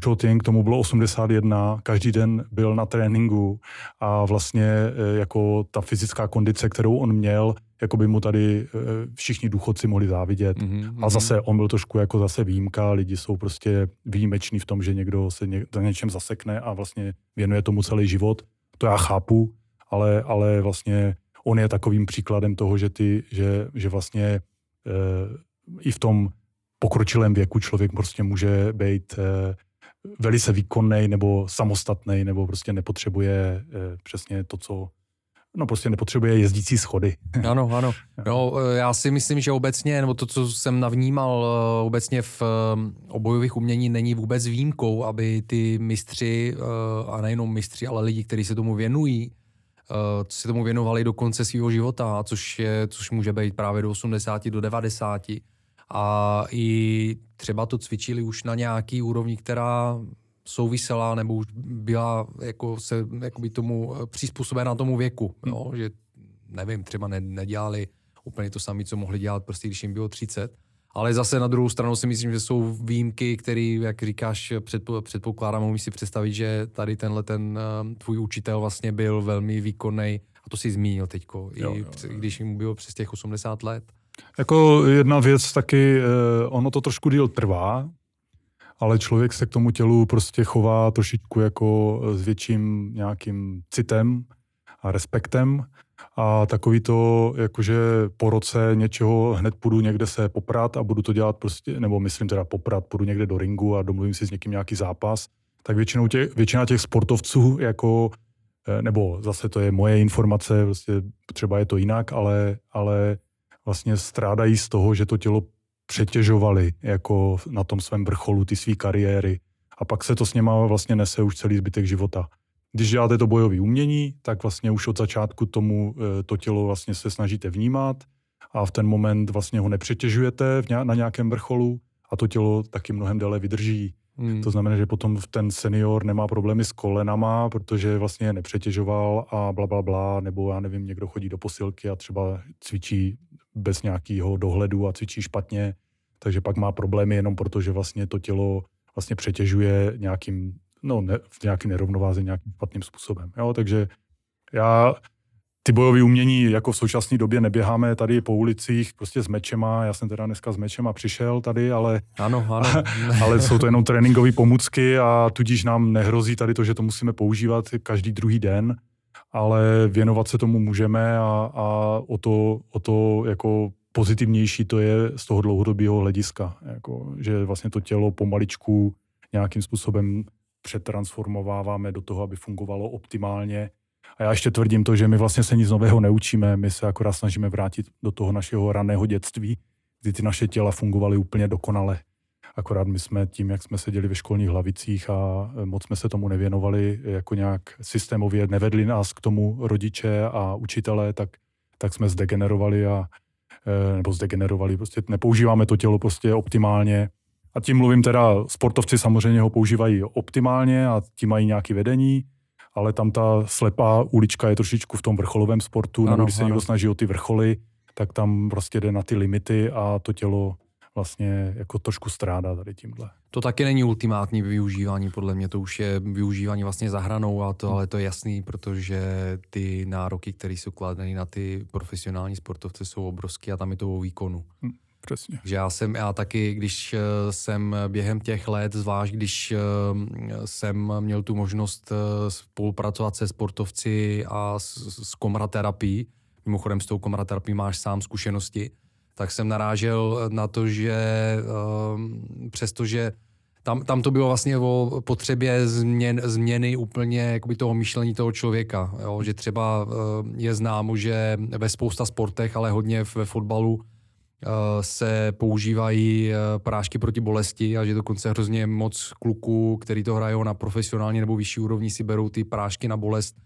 Cho Ting, tomu bylo 81, každý den byl na tréninku a vlastně e, jako ta fyzická kondice, kterou on měl, jako by mu tady e, všichni důchodci mohli závidět. Mm-hmm. A zase on byl trošku jako zase výjimka, lidi jsou prostě výjimeční v tom, že někdo se ně, za něčem zasekne a vlastně věnuje tomu celý život. To já chápu, ale, ale vlastně on je takovým příkladem toho, že, ty, že, že vlastně e, i v tom pokročilém věku člověk prostě může být eh, velice výkonný nebo samostatný, nebo prostě nepotřebuje eh, přesně to, co no prostě nepotřebuje jezdící schody. [LAUGHS] Ano, ano. No, já si myslím, že obecně, nebo to, co jsem navnímal eh, obecně v obojových umění, není vůbec výjimkou, aby ty mistři, a nejenom mistři, ale lidi, kteří se tomu věnují, se tomu věnovali do konce svého života, což, je, což může být právě do 80, do 90. A i třeba to cvičili už na nějaký úrovni, která souvisela nebo už byla jako se jakoby tomu eh, přizpůsobena tomu věku, hmm. jo? že nevím, třeba ne, nedělali úplně to samé, co mohli dělat prostě, když jim bylo 30. Ale zase na druhou stranu si myslím, že jsou výjimky, které, jak říkáš, předpo, předpokládám, můžu si představit, že tady tenhle ten uh, tvůj učitel vlastně byl velmi výkonný, a to si zmínil teďko, jo, i jo, jo. když mu bylo přes těch 80 let. Jako jedna věc taky, uh, ono to trošku díl trvá, ale člověk se k tomu tělu prostě chová trošičku jako s větším nějakým citem a respektem. A takový to, jakože po roce něčeho hned půjdu někde se poprat a budu to dělat prostě, nebo myslím teda poprat, půjdu někde do ringu a domluvím si s někým nějaký zápas, tak většinou tě, většina těch sportovců jako, eh, nebo zase to je moje informace, prostě třeba je to jinak, ale, ale vlastně strádají z toho, že to tělo přetěžovali jako na tom svém vrcholu ty své kariéry a pak se to s něma vlastně nese už celý zbytek života. Když děláte to bojové umění, tak vlastně už od začátku tomu eh, to tělo vlastně se snažíte vnímat a v ten moment vlastně ho nepřetěžujete na nějakém vrcholu a to tělo taky mnohem déle vydrží. Hmm. To znamená, že potom ten senior nemá problémy s kolenama, protože vlastně nepřetěžoval a bla, bla, bla, nebo já nevím, někdo chodí do posilky a třeba cvičí bez nějakého dohledu a cvičí špatně, takže pak má problémy jenom proto, že vlastně to tělo vlastně přetěžuje nějakým, no, ne, v nějaký nerovnováze nějakým špatným způsobem. Jo? Takže já ty bojové umění jako v současné době neběháme tady po ulicích prostě s mečema. Já jsem teda dneska s mečema přišel tady, ale, ano, ano. [LAUGHS] ale jsou to jenom tréninkové pomůcky a tudíž nám nehrozí tady to, že to musíme používat každý druhý den ale věnovat se tomu můžeme a, a o, to, o to jako pozitivnější to je z toho dlouhodobého hlediska. Jako, že vlastně to tělo pomaličku nějakým způsobem přetransformováváme do toho, aby fungovalo optimálně. A já ještě tvrdím to, že my vlastně se nic nového neučíme, my se akorát snažíme vrátit do toho našeho raného dětství, kdy ty naše těla fungovaly úplně dokonale. Akorát my jsme tím, jak jsme seděli ve školních lavicích a e, moc jsme se tomu nevěnovali jako nějak systémově, nevedli nás k tomu rodiče a učitelé, tak, tak jsme zdegenerovali a e, nebo zdegenerovali, prostě nepoužíváme to tělo prostě optimálně. A tím mluvím teda, sportovci samozřejmě ho používají optimálně a tím mají nějaké vedení, ale tam ta slepá ulička je trošičku v tom vrcholovém sportu, ano, nebo když se někdo snaží o ty vrcholy, tak tam prostě jde na ty limity a to tělo vlastně jako trošku strádá tady tímhle. To taky není ultimátní využívání, podle mě to už je využívání vlastně za hranou, a to, ale to je jasný, protože ty nároky, které jsou kladeny na ty profesionální sportovce, jsou obrovské a tam je to o výkonu. Hmm. Přesně. Že já jsem, já taky, když eh, jsem během těch let, zvlášť když eh, jsem měl tu možnost eh, spolupracovat se sportovci a s, s komraterapií, mimochodem s tou komraterapií máš sám zkušenosti, tak jsem narážel na to, že um, přestože tam, tam to bylo vlastně o potřebě změn, změny úplně jakoby toho myšlení toho člověka. Jo? Že třeba uh, je známo, že ve spousta sportech, ale hodně ve fotbalu, uh, se používají prášky proti bolesti a že dokonce hrozně moc kluků, který to hrajou na profesionální nebo vyšší úrovni, si berou ty prášky na bolest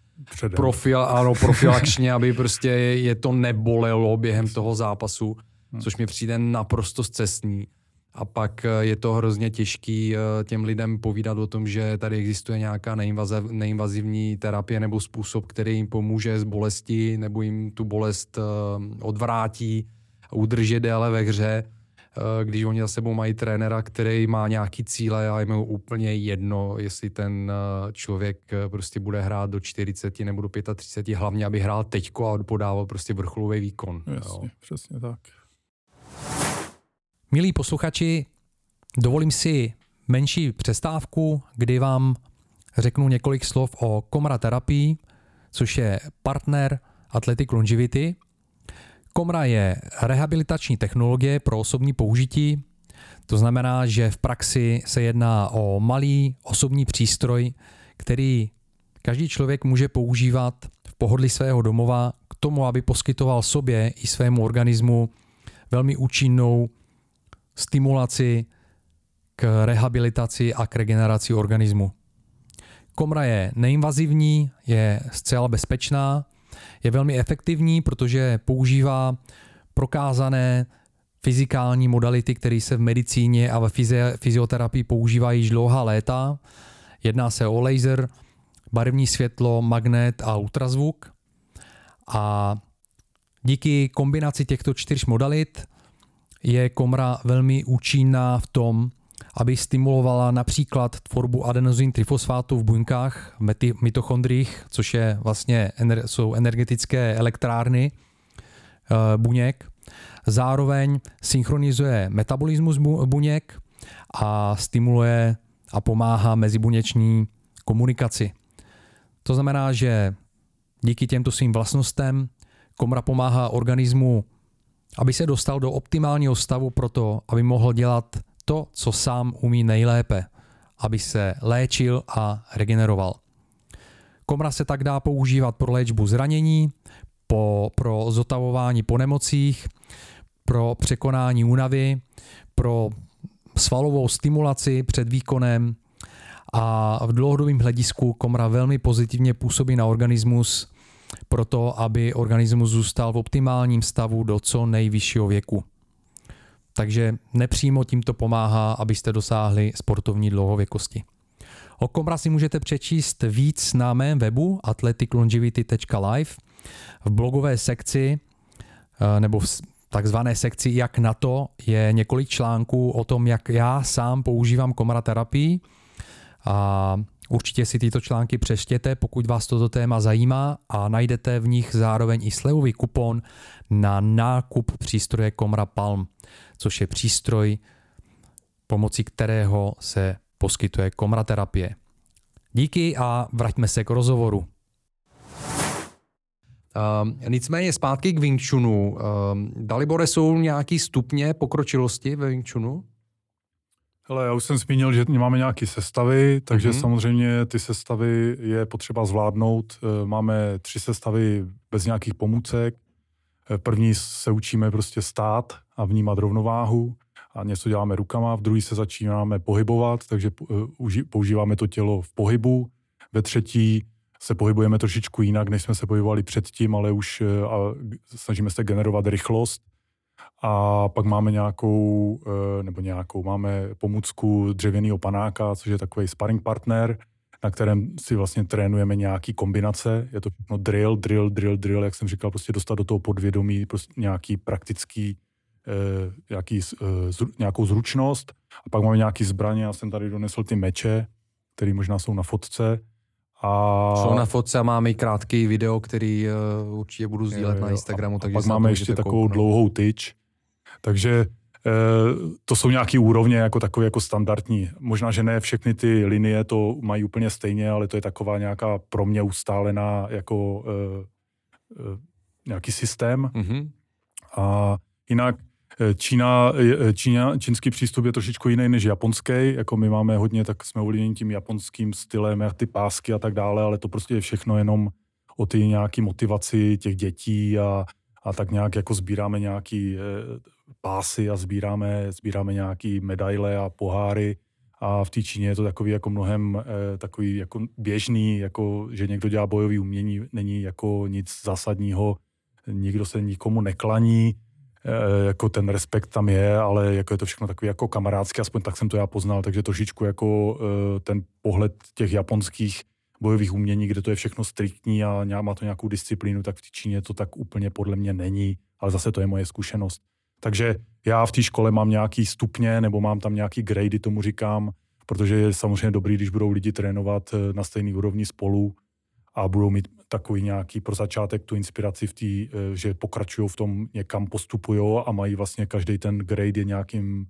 Profil, ano, profilačně, aby prostě je to nebolelo během toho zápasu. Hmm. což mi přijde naprosto zcestný. A pak eh, je to hrozně těžký eh, těm lidem povídat o tom, že tady existuje nějaká neinvazivní terapie nebo způsob, který jim pomůže z bolesti nebo jim tu bolest eh, odvrátí, udržet déle ve hře, když oni za sebou mají trenéra, který má nějaký cíle a je mu úplně jedno, jestli ten člověk prostě bude hrát do 40 nebo do 35, hlavně aby hrál teďko a podával prostě vrcholový výkon. Jasně, jo. přesně tak. Milí posluchači, dovolím si menší přestávku, kdy vám řeknu několik slov o Komra terapii, což je partner Athletic Longevity. Komra je rehabilitační technologie pro osobní použití, to znamená, že v praxi se jedná o malý osobní přístroj, který každý člověk může používat v pohodlí svého domova k tomu, aby poskytoval sobě i svému organismu velmi účinnou stimulaci k rehabilitaci a k regeneraci organismu. Komra je neinvazivní, je zcela bezpečná, je velmi efektivní, protože používá prokázané fyzikální modality, které se v medicíně a ve fyzioterapii používají již dlouhá léta. Jedná se o laser, barevní světlo, magnet a ultrazvuk. A díky kombinaci těchto čtyř modalit je komra velmi účinná v tom, aby stimulovala například tvorbu adenozin trifosfátu v buňkách, v mitochondriích, což je vlastně, jsou energetické elektrárny eh, buněk. Zároveň synchronizuje metabolismus buněk a stimuluje a pomáhá mezibuněční komunikaci. To znamená, že díky těmto svým vlastnostem komra pomáhá organismu, aby se dostal do optimálního stavu pro to, aby mohl dělat to, co sám umí nejlépe, aby se léčil a regeneroval. Komra se tak dá používat pro léčbu zranění, po, pro zotavování po nemocích, pro překonání únavy, pro svalovou stimulaci před výkonem a v dlouhodobém hledisku komra velmi pozitivně působí na organismus proto, aby organismus zůstal v optimálním stavu do co nejvyššího věku. Takže nepřímo tímto pomáhá, abyste dosáhli sportovní dlouhověkosti. O Komra si můžete přečíst víc na mém webu athleticlongevity.live v blogové sekci eh, nebo v takzvané sekci Jak na to je několik článků o tom, jak já sám používám komra terapii a určitě si tyto články přeštěte, pokud vás toto téma zajímá a najdete v nich zároveň i slevový kupon na nákup přístroje Komra Palm což je přístroj, pomocí kterého se poskytuje komraterapie. Díky a vraťme se k rozhovoru. Uh, nicméně zpátky k Wing Chunu. Uh, Dalibore, jsou nějaký stupně pokročilosti ve Wing Chunu? Hele, já už jsem zmínil, že máme nějaké sestavy, takže mm-hmm. samozřejmě ty sestavy je potřeba zvládnout. Eh, máme tři sestavy bez nějakých pomůcek. Eh, první se učíme prostě stát a vnímat rovnováhu a něco děláme rukama, v druhý se začínáme pohybovat, takže eh, používáme to tělo v pohybu, ve třetí se pohybujeme trošičku jinak, než jsme se pohybovali předtím, ale už a snažíme se generovat rychlost. A pak máme nějakou, nebo nějakou, máme pomůcku dřevěného panáka, což je takový sparring partner, na kterém si vlastně trénujeme nějaký kombinace. Je to no, drill, drill, drill, drill, jak jsem říkal, prostě dostat do toho podvědomí prostě nějaký praktický, eh, nějaký, eh, zru, nějakou zručnost. A pak máme nějaký zbraně, já jsem tady donesl ty meče, které možná jsou na fotce. A... Jsou na fotce a máme i krátký video, který uh, určitě budu sdílet na Instagramu. A, takže a pak máme ještě takovou kouknout. dlouhou tyč. Takže Eh, to jsou nějaké úrovně jako takové jako standardní. Možná, že ne všechny ty linie to mají úplně stejně, ale to je taková nějaká pro mě ustálená jako uh, uh, nějaký systém. Mm-hmm. A jinak Čína, Čína, čínský přístup je trošičku jiný než japonský, jako my máme hodně, tak jsme ovlivněni tím japonským stylem, jak ty pásky a tak dále, ale to prostě je všechno jenom o ty nějaký motivaci těch dětí a, a tak nějak jako sbíráme nějaký pásy a sbíráme, sbíráme nějaký medaile a poháry. A v té Číně je to takový jako mnohem eh, takový jako běžný, jako že někdo dělá bojový umění, není jako nic zásadního, nikdo se nikomu neklaní, eh, jako ten respekt tam je, ale jako je to všechno takový jako kamarádský, aspoň tak jsem to já poznal, takže trošičku jako eh, ten pohled těch japonských bojových umění, kde to je všechno striktní a má to nějakou disciplínu, tak v Číně to tak úplně podle mě není, ale zase to je moje zkušenost. Takže já v té škole mám nějaký stupně nebo mám tam nějaký grady, tomu říkám, protože je samozřejmě dobrý, když budou lidi trénovat eh, na stejný úrovni spolu a budou mít takový nějaký pro začátek tu inspiraci v té, eh, že pokračují v tom, někam postupují a mají vlastně každý ten grade je nějakým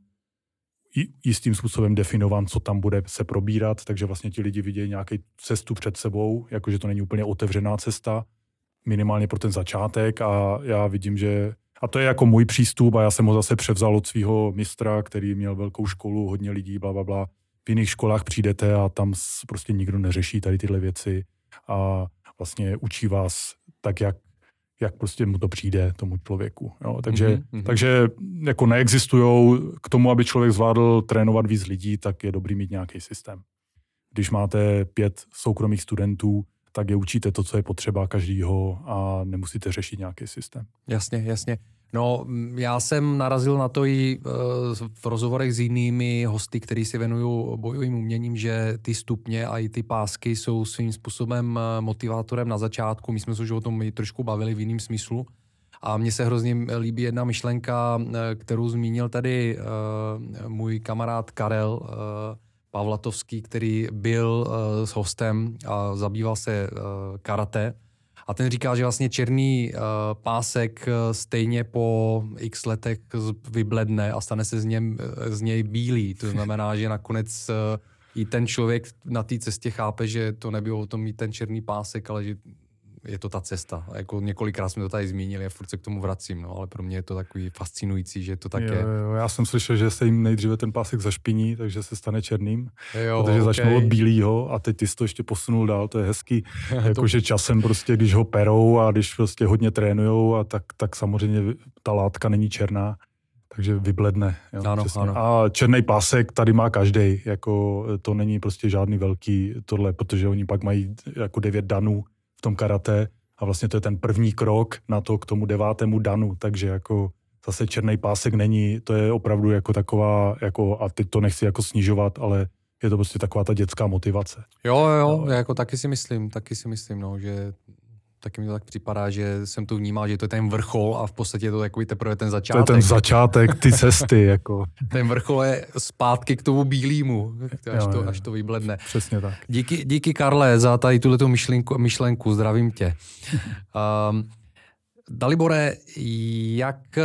jistým způsobem definovan, co tam bude se probírat, takže vlastně ti lidi vidějí nějaký cestu před sebou, jakože to není úplně otevřená cesta, minimálně pro ten začátek a já vidím, že a to je jako můj přístup a já jsem ho zase převzal od svého mistra, který měl velkou školu, hodně lidí, bla, bla, bla. V jiných školách přijdete a tam prostě nikdo neřeší tady tyhle věci. A vlastně učí vás tak, jak, jak prostě mu to přijde tomu člověku. Jo. Takže, mm-hmm. takže jako neexistují k tomu, aby člověk zvládl trénovat víc lidí, tak je dobrý mít nějaký systém. Když máte pět soukromých studentů, tak je učíte to, co je potřeba každýho a nemusíte řešit nějaký systém. Jasně, jasně. No, já jsem narazil na to i eh, v rozhovorech s jinými hosty, kteří si věnují bojovým uměním, že ty stupně a i ty pásky jsou svým způsobem eh, motivátorem na začátku. My jsme se už o tom i trošku bavili v jiném smyslu. A mně se hrozně líbí jedna myšlenka, eh, kterou zmínil tady můj kamarád Karel Pavlatovský, který byl s hostem a zabýval se karate a ten říká, že vlastně černý uh, pásek uh, stejně po x letech vybledne a stane se z, něm, z něj bílý. To znamená, že nakonec uh, i ten člověk na té cestě chápe, že to nebylo o tom mít ten černý pásek, ale že je to ta cesta. Jako několikrát jsme to tady zmínili a furt se k tomu vracím, no, ale pro mě je to takový fascinující, že to tak jo, je. Jo, já jsem slyšel, že se jim nejdříve ten pásek zašpiní, takže se stane černým, jo, protože okay. začnou od bílého a teď ty jsi to ještě posunul dál, to je hezký. [LAUGHS] Jakože časem prostě, když ho perou a když prostě hodně trénujou, a tak, tak samozřejmě ta látka není černá takže vybledne. Jo, ano, ano. A černý pásek tady má každý, jako to není prostě žádný velký tohle, protože oni pak mají jako devět danů tom karate a vlastně to je ten první krok na to k tomu devátému danu, takže jako zase černý pásek není, to je opravdu jako taková, jako, a teď to nechci jako snižovat, ale je to prostě taková ta dětská motivace. Jo, jo, no. jako taky si myslím, taky si myslím, no, že taky mi to tak připadá, že jsem to vnímal, že to je ten vrchol a v podstatě je to takový teprve ten začátek. To je ten začátek, ty cesty. [LAUGHS] Jako. ten vrchol je zpátky k tomu bílému, až, jo, to, až to vybledne. Přesně tak. Díky, díky Karle za tady tuhle myšlenku, myšlenku, zdravím tě. Um, [LAUGHS] Dalibore, jak eh,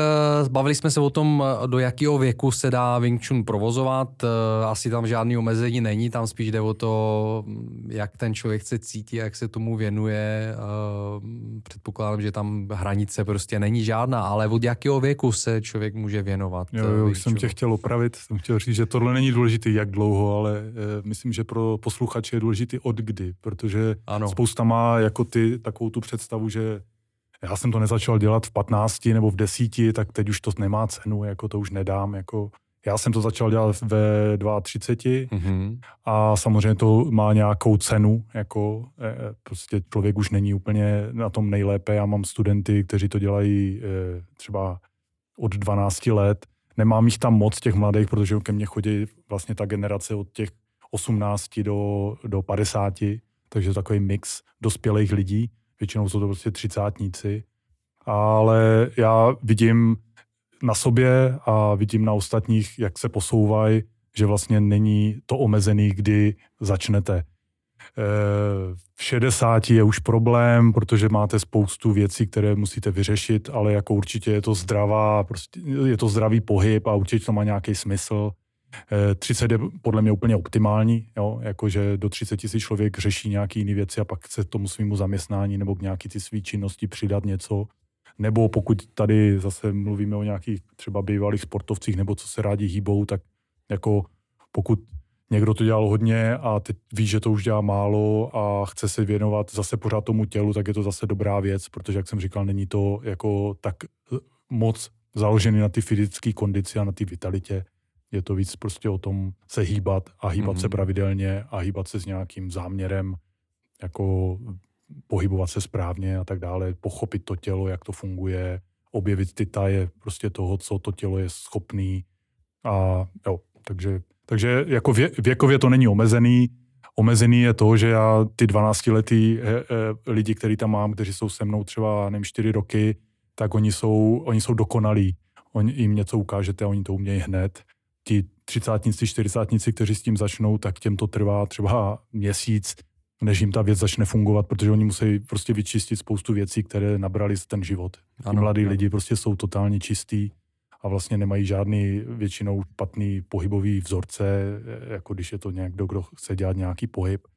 bavili jsme se o tom, do jakého věku se dá Wing Chun provozovat. Eh, asi tam žádný omezení není, tam spíš jde o to, jak ten člověk se cítí, jak se tomu věnuje. Eh, předpokládám, že tam hranice prostě není žádná, ale od jakého věku se člověk může věnovat? Jo, jo už jsem tě chtěl opravit, jsem chtěl říct, že tohle není důležité, jak dlouho, ale myslím, že pro posluchače je důležité od kdy, protože ano. spousta má jako ty takovou tu představu, že já jsem to nezačal dělat v 15 nebo v 10, tak teď už to nemá cenu, jako to už nedám, jako já jsem to začal dělat ve 32 mm-hmm. a samozřejmě to má nějakou cenu, jako e, e, prostě člověk už není úplně na tom nejlépe. Já mám studenty, kteří to dělají e, třeba od 12 let. Nemám jich tam moc těch mladých, protože ke mně chodí vlastně ta generace od těch 18 do, do 50, takže takový mix dospělých lidí většinou jsou to prostě třicátníci, ale já vidím na sobě a vidím na ostatních, jak se posouvají, že vlastně není to omezený, kdy začnete. E, v 60 je už problém, protože máte spoustu věcí, které musíte vyřešit, ale jako určitě je to zdravá, prostě je to zdravý pohyb a určitě to má nějaký smysl. 30 je podle mě úplně optimální, jo? jakože do 30 si člověk řeší nějaké jiné věci a pak chce tomu svýmu zaměstnání nebo k nějaký ty svý činnosti přidat něco. Nebo pokud tady zase mluvíme o nějakých třeba bývalých sportovcích nebo co se rádi hýbou, tak jako pokud někdo to dělal hodně a teď ví, že to už dělá málo a chce se věnovat zase pořád tomu tělu, tak je to zase dobrá věc, protože jak jsem říkal, není to jako tak moc založený na ty fyzické kondici a na ty vitalitě, je to víc prostě o tom se hýbat a hýbat mm-hmm. se mhm. pravidelně a hýbat se s nějakým záměrem, jako pohybovat se správně a tak dále, pochopit to tělo, jak to funguje, objevit ty taje prostě toho, co to tělo je schopný. A jo, takže, takže jako vě, věkově to není omezený. Omezený je to, že já ty 12-letý he, he, lidi, který tam mám, kteří jsou se mnou třeba, nevím, 4 roky, tak oni jsou, oni jsou dokonalí. Oni jim něco ukážete a oni to umějí hned ti třicátníci, čtyřicátníci, kteří s tím začnou, tak těm to trvá třeba měsíc, než jim ta věc začne fungovat, protože oni musí prostě vyčistit spoustu věcí, které nabrali z ten život. Ano, mladí ano. lidi prostě jsou totálně čistí a vlastně nemají žádný většinou špatný pohybový vzorce, jako když je to někdo, kdo chce dělat nějaký pohyb,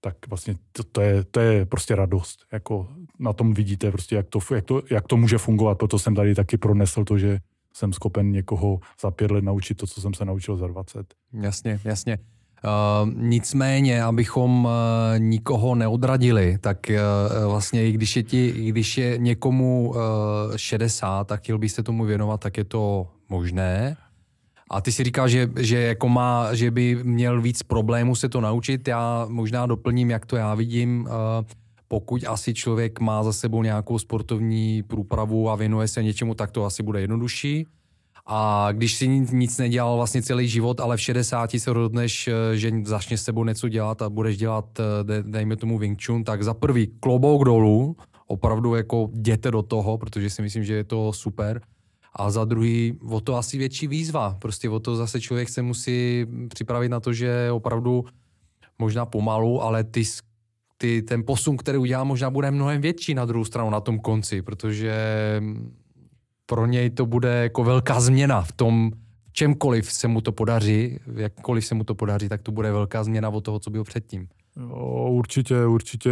tak vlastně to, to, je, to je prostě radost. Jako na tom vidíte prostě, jak to, jak, to, jak to může fungovat. Proto jsem tady taky pronesl to, že jsem schopen někoho za pět let naučit to, co jsem se naučil za 20. Jasně, jasně. Uh, nicméně, abychom uh, nikoho neodradili, tak uh, vlastně i když je, ti, i když je někomu uh, 60 a chtěl byste tomu věnovat, tak je to možné. A ty si říkal, že, že, jako má, že by měl víc problémů se to naučit. Já možná doplním, jak to já vidím. Uh, pokud asi člověk má za sebou nějakou sportovní průpravu a věnuje se něčemu, tak to asi bude jednodušší. A když si nic nedělal vlastně celý život, ale v 60 se rozhodneš, eh, že začneš s sebou něco dělat a budeš dělat, eh, dejme tomu Wing Chun, tak za prvý klobouk dolů, opravdu jako jděte do toho, protože si myslím, že je to super. A za druhý, o to asi větší výzva. Prostě o to zase člověk se musí připravit na to, že opravdu možná pomalu, ale ty, ty, ten posun, který udělá, možná bude mnohem větší na druhou stranu, na tom konci, protože pro něj to bude jako velká změna v tom, čemkoliv se mu to podaří, jakkoliv se mu to podaří, tak to bude velká změna od toho, co bylo předtím. Jo, určitě, určitě,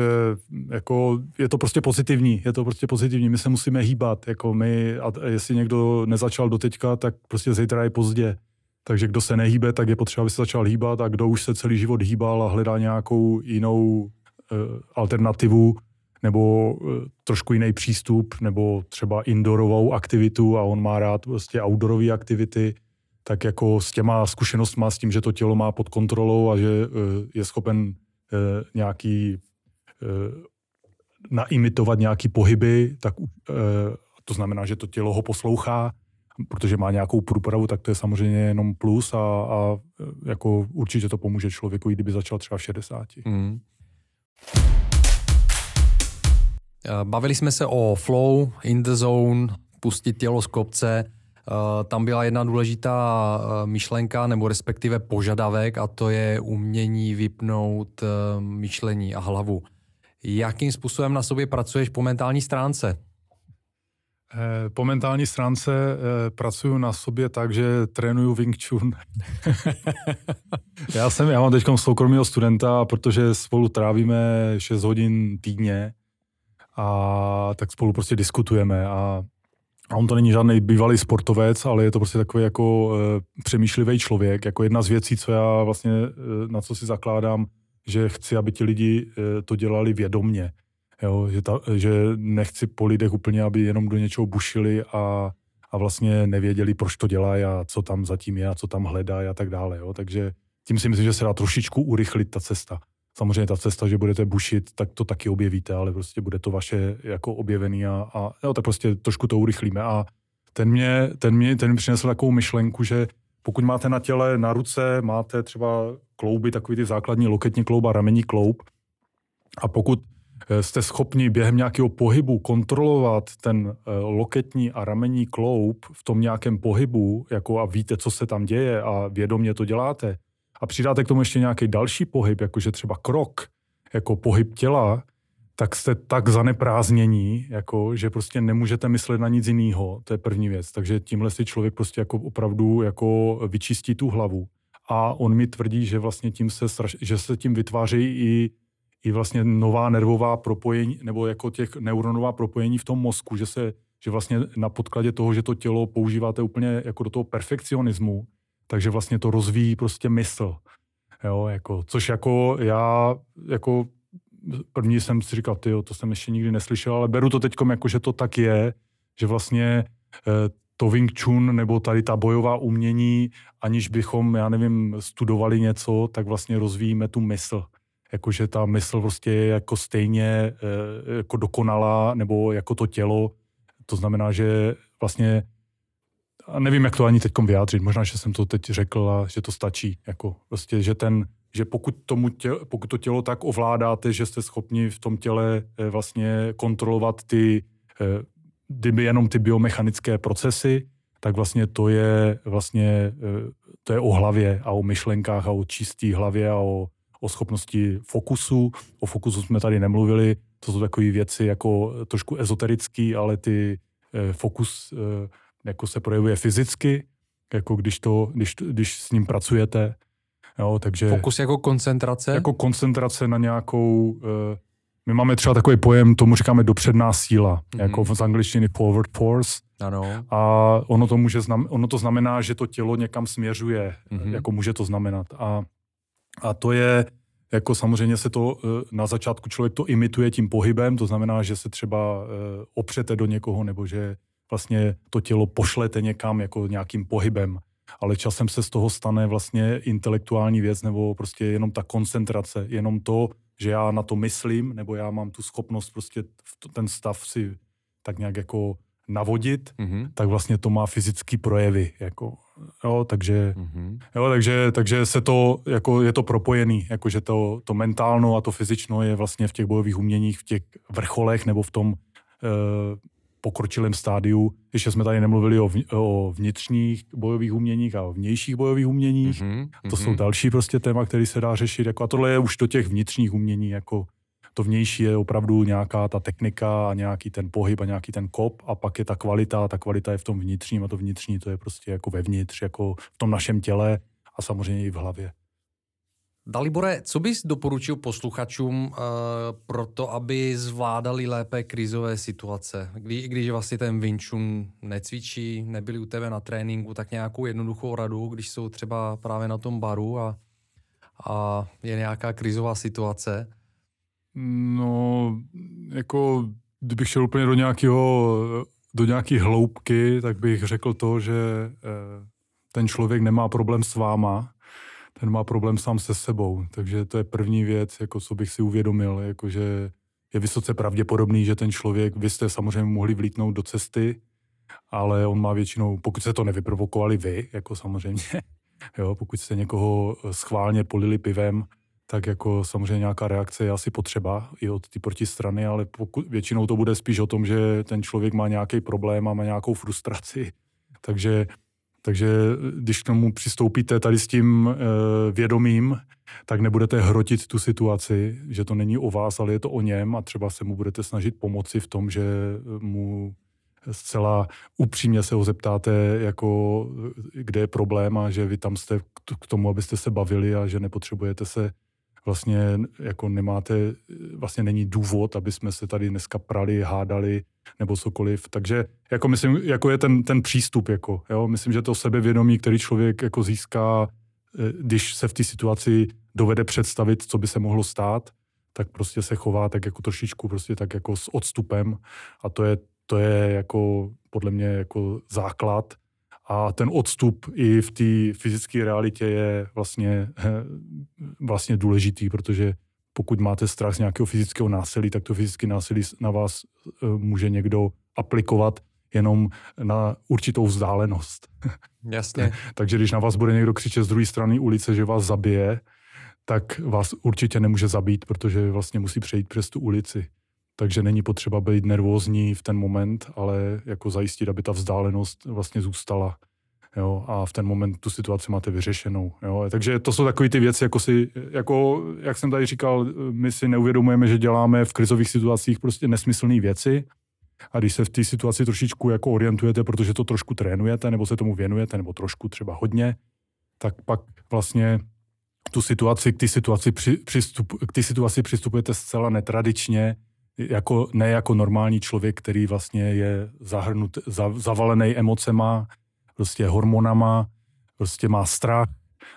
jako je to prostě pozitivní, je to prostě pozitivní, my se musíme hýbat, jako my, a jestli někdo nezačal do teďka, tak prostě zítra je pozdě. Takže kdo se nehýbe, tak je potřeba, aby se začal hýbat a kdo už se celý život hýbal a hledá nějakou jinou alternativu, nebo eh, trošku jiný přístup, nebo třeba indoorovou aktivitu a on má rád prostě outdoorové aktivity, tak jako s těma zkušenostma, s tím, že to tělo má pod kontrolou a že eh, je schopen eh, nějaký naimitovat nějaký pohyby, tak to znamená, že to tělo ho poslouchá, protože má nějakou průpravu, tak to je samozřejmě jenom plus a, a jako určitě to pomůže člověku, i kdyby začal třeba v 60. Mm. Eh, bavili jsme se o flow, in the zone, pustit tělo z kopce. Eh, tam byla jedna důležitá eh, myšlenka, nebo respektive požadavek, a to je umění vypnout myšlení a hlavu. Jakým způsobem na sobě pracuješ po mentální stránce? Po mentální stránce pracuju na sobě tak, že trénuju Wing Chun. [LAUGHS] já jsem, já mám teď soukromého studenta, protože spolu trávíme 6 hodin týdně, a tak spolu prostě diskutujeme a a on to není žádný bývalý sportovec, ale je to prostě takový jako e, přemýšlivý člověk. Jako jedna z věcí, co já vlastně, e, na co si zakládám, že chci, aby ti lidi e, to dělali vědomně. Jo, že, ta, že nechci po lidech úplně, aby jenom do něčeho bušili a, a vlastně nevěděli, proč to dělají a co tam zatím je a co tam hledají a tak dále. Jo. Takže tím si myslím, že se dá trošičku urychlit ta cesta. Samozřejmě ta cesta, že budete bušit, tak to taky objevíte, ale prostě bude to vaše jako objevený a, a jo, tak prostě trošku to urychlíme. A ten mě, ten mě, ten mě přinesl takovou myšlenku, že pokud máte na těle, na ruce, máte třeba klouby, takový ty základní loketní kloub a ramení kloub, a pokud jste schopni během nějakého pohybu kontrolovat ten eh, loketní a ramení kloub v tom nějakém pohybu, jako a víte, co se tam děje a vědomě to děláte, a přidáte k tomu ještě nějaký další pohyb, jakože třeba krok, jako pohyb těla, tak jste tak zaneprázdnění, jako, že prostě nemůžete myslet na nic jiného. To je první věc. Takže tímhle si člověk prostě jako opravdu jako vyčistí tu hlavu. A on mi tvrdí, že vlastně tím se, straš, že se tím vytváří i, i vlastně nová nervová propojení, nebo jako těch neuronová propojení v tom mozku, že se, že vlastně na podkladě toho, že to tělo používáte úplně jako do toho perfekcionismu, takže vlastně to rozvíjí prostě mysl. Jo, jako, což jako já, jako první jsem si říkal, tyjo, to jsem ještě nikdy neslyšel, ale beru to teď jako, že to tak je, že vlastně eh, to Wing Chun nebo tady ta bojová umění, aniž bychom, já nevím, studovali něco, tak vlastně rozvíjíme tu mysl. Jakože ta mysl prostě je jako stejně eh, jako dokonalá, nebo jako to tělo. To znamená, že vlastně a nevím, jak to ani teď vyjádřit, možná, že jsem to teď řekl a že to stačí. Jako prostě, že ten, že pokud, tomu tě, pokud to tělo tak ovládáte, že jste schopni v tom těle eh, vlastně kontrolovat ty, eh, kdyby jenom ty biomechanické procesy, tak vlastně to je vlastně eh, to je o hlavě a o myšlenkách a o čistý hlavě a o, o schopnosti fokusu. O fokusu jsme tady nemluvili, to jsou takové věci jako trošku ezoterický, ale ty fokus jako se projevuje fyzicky, jako když, to, když, když s ním pracujete. Jo, takže Fokus jako koncentrace? Jako koncentrace na nějakou... Uh, my máme třeba takový pojem, tomu říkáme dopředná síla, mm-hmm. jako z angličtiny forward force. Ano. A ono to, může znam, ono to znamená, že to tělo někam směřuje, mm-hmm. jako může to znamenat. A A to je, jako samozřejmě se to eh, na začátku člověk to imituje tím pohybem, to znamená, že se třeba eh, opřete do někoho nebo že vlastně to tělo pošlete někam jako nějakým pohybem, ale časem se z toho stane vlastně intelektuální věc nebo prostě jenom ta koncentrace, jenom to, že já na to myslím, nebo já mám tu schopnost prostě ten stav si tak nějak jako navodit, mm-hmm. tak vlastně to má fyzické projevy. Jako, jo, takže, mm-hmm. jo, takže, takže se to, jako je to propojený, jakože to, to mentálno a to fyzično je vlastně v těch bojových uměních, v těch vrcholech nebo v tom e, pokročilém stádiu. Ještě jsme tady nemluvili o, v, o vnitřních bojových uměních a o vnějších bojových uměních. Mm-hmm. To jsou mhm. další prostě téma, který se dá řešit. Jako, a tohle je už do těch vnitřních umění, jako to vnější je opravdu nějaká ta technika a nějaký ten pohyb a nějaký ten kop a pak je ta kvalita a ta kvalita je v tom vnitřním a to vnitřní to je prostě jako vevnitř, jako v tom našem těle a samozřejmě i v hlavě. Dalibore, co bys doporučil posluchačům uh, pro to, aby zvládali lépe krizové situace? Kdy, když vlastně ten Vinčun necvičí, nebyli u tebe na tréninku, tak nějakou jednoduchou radu, když jsou třeba právě na tom baru a, a je nějaká krizová situace? No, jako kdybych šel úplně do nějakého, do nějaké hloubky, tak bych řekl to, že eh, ten člověk nemá problém s váma, ten má problém sám se sebou. Takže to je první věc, jako co bych si uvědomil, jako že je vysoce pravděpodobný, že ten člověk, vy jste samozřejmě mohli vlítnout do cesty, ale on má většinou, pokud se to nevyprovokovali vy, jako samozřejmě, [LAUGHS] jo, pokud jste někoho schválně polili pivem, tak jako samozřejmě nějaká reakce je asi potřeba i od té protistrany, ale pokud, většinou to bude spíš o tom, že ten člověk má nějaký problém a má nějakou frustraci. Takže, takže když k tomu přistoupíte tady s tím e, vědomím, tak nebudete hrotit tu situaci, že to není o vás, ale je to o něm a třeba se mu budete snažit pomoci v tom, že mu zcela upřímně se ho zeptáte, jako, kde je problém a že vy tam jste k tomu, abyste se bavili a že nepotřebujete se vlastně jako nemáte, vlastně není důvod, aby jsme se tady dneska prali, hádali nebo cokoliv. Takže jako myslím, jako je ten, ten přístup, jako, jo? myslím, že to sebevědomí, který člověk jako získá, eh, když se v té situaci dovede představit, co by se mohlo stát, tak prostě se chová tak jako trošičku prostě tak jako s odstupem a to je, to je jako podle mě jako základ a ten odstup i v té fyzické realitě je vlastně, [LAUGHS] vlastně důležitý, protože pokud máte strach z nějakého fyzického násilí, tak to fyzické násilí na vás e, může někdo aplikovat jenom na určitou vzdálenost. [LAUGHS] Jasně. Takže když na vás bude někdo křičet z druhé strany ulice, že vás zabije, tak vás určitě nemůže zabít, protože vlastně musí přejít přes tu ulici takže není potřeba být nervózní v ten moment, ale jako zajistit, aby ta vzdálenost vlastně zůstala. Jo, a v ten moment tu situaci máte vyřešenou. Jo. Takže to jsou takové ty věci, jako si, jako, jak jsem tady říkal, my si neuvědomujeme, že děláme v krizových situacích prostě nesmyslné věci, a když se v té situaci trošičku jako orientujete, protože to trošku trénujete, nebo se tomu věnujete, nebo trošku třeba hodně, tak pak vlastně tu situaci, k té situaci, při, přistup, k situaci přistupujete zcela netradičně, jako, ne jako normální člověk, který vlastně je zahrnut, za, zavalený emocema, prostě hormonama, prostě má strach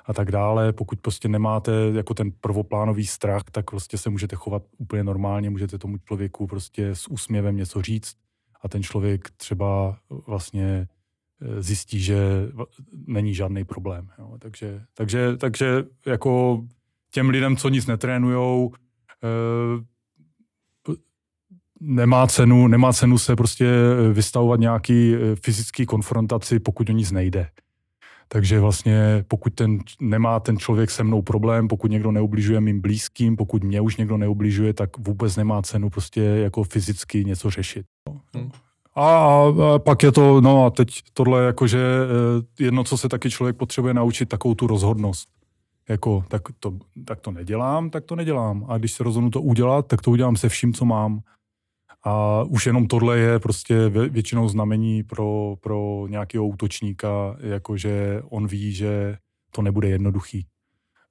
a tak dále. Pokud prostě nemáte jako ten prvoplánový strach, tak prostě se můžete chovat úplně normálně, můžete tomu člověku prostě s úsměvem něco říct a ten člověk třeba vlastně e, zjistí, že není žádný problém. Jo. Takže, takže, takže jako těm lidem, co nic netrénujou, e, nemá cenu, nemá cenu se prostě eh, vystavovat nějaký eh, fyzický konfrontaci, pokud o nic nejde. Takže vlastně pokud ten, nemá ten člověk se mnou problém, pokud někdo neubližuje mým blízkým, pokud mě už někdo neubližuje, tak vůbec nemá cenu prostě jako fyzicky něco řešit. Hmm. A, a pak je to, no a teď tohle jakože eh, jedno, co se taky člověk potřebuje naučit, takovou tu rozhodnost. Jako, tak to, tak to nedělám, tak to nedělám. A když se rozhodnu to udělat, tak to udělám se vším, co mám. A už jenom tohle je prostě většinou znamení pro, pro nějakého útočníka, jakože on ví, že to nebude jednoduchý.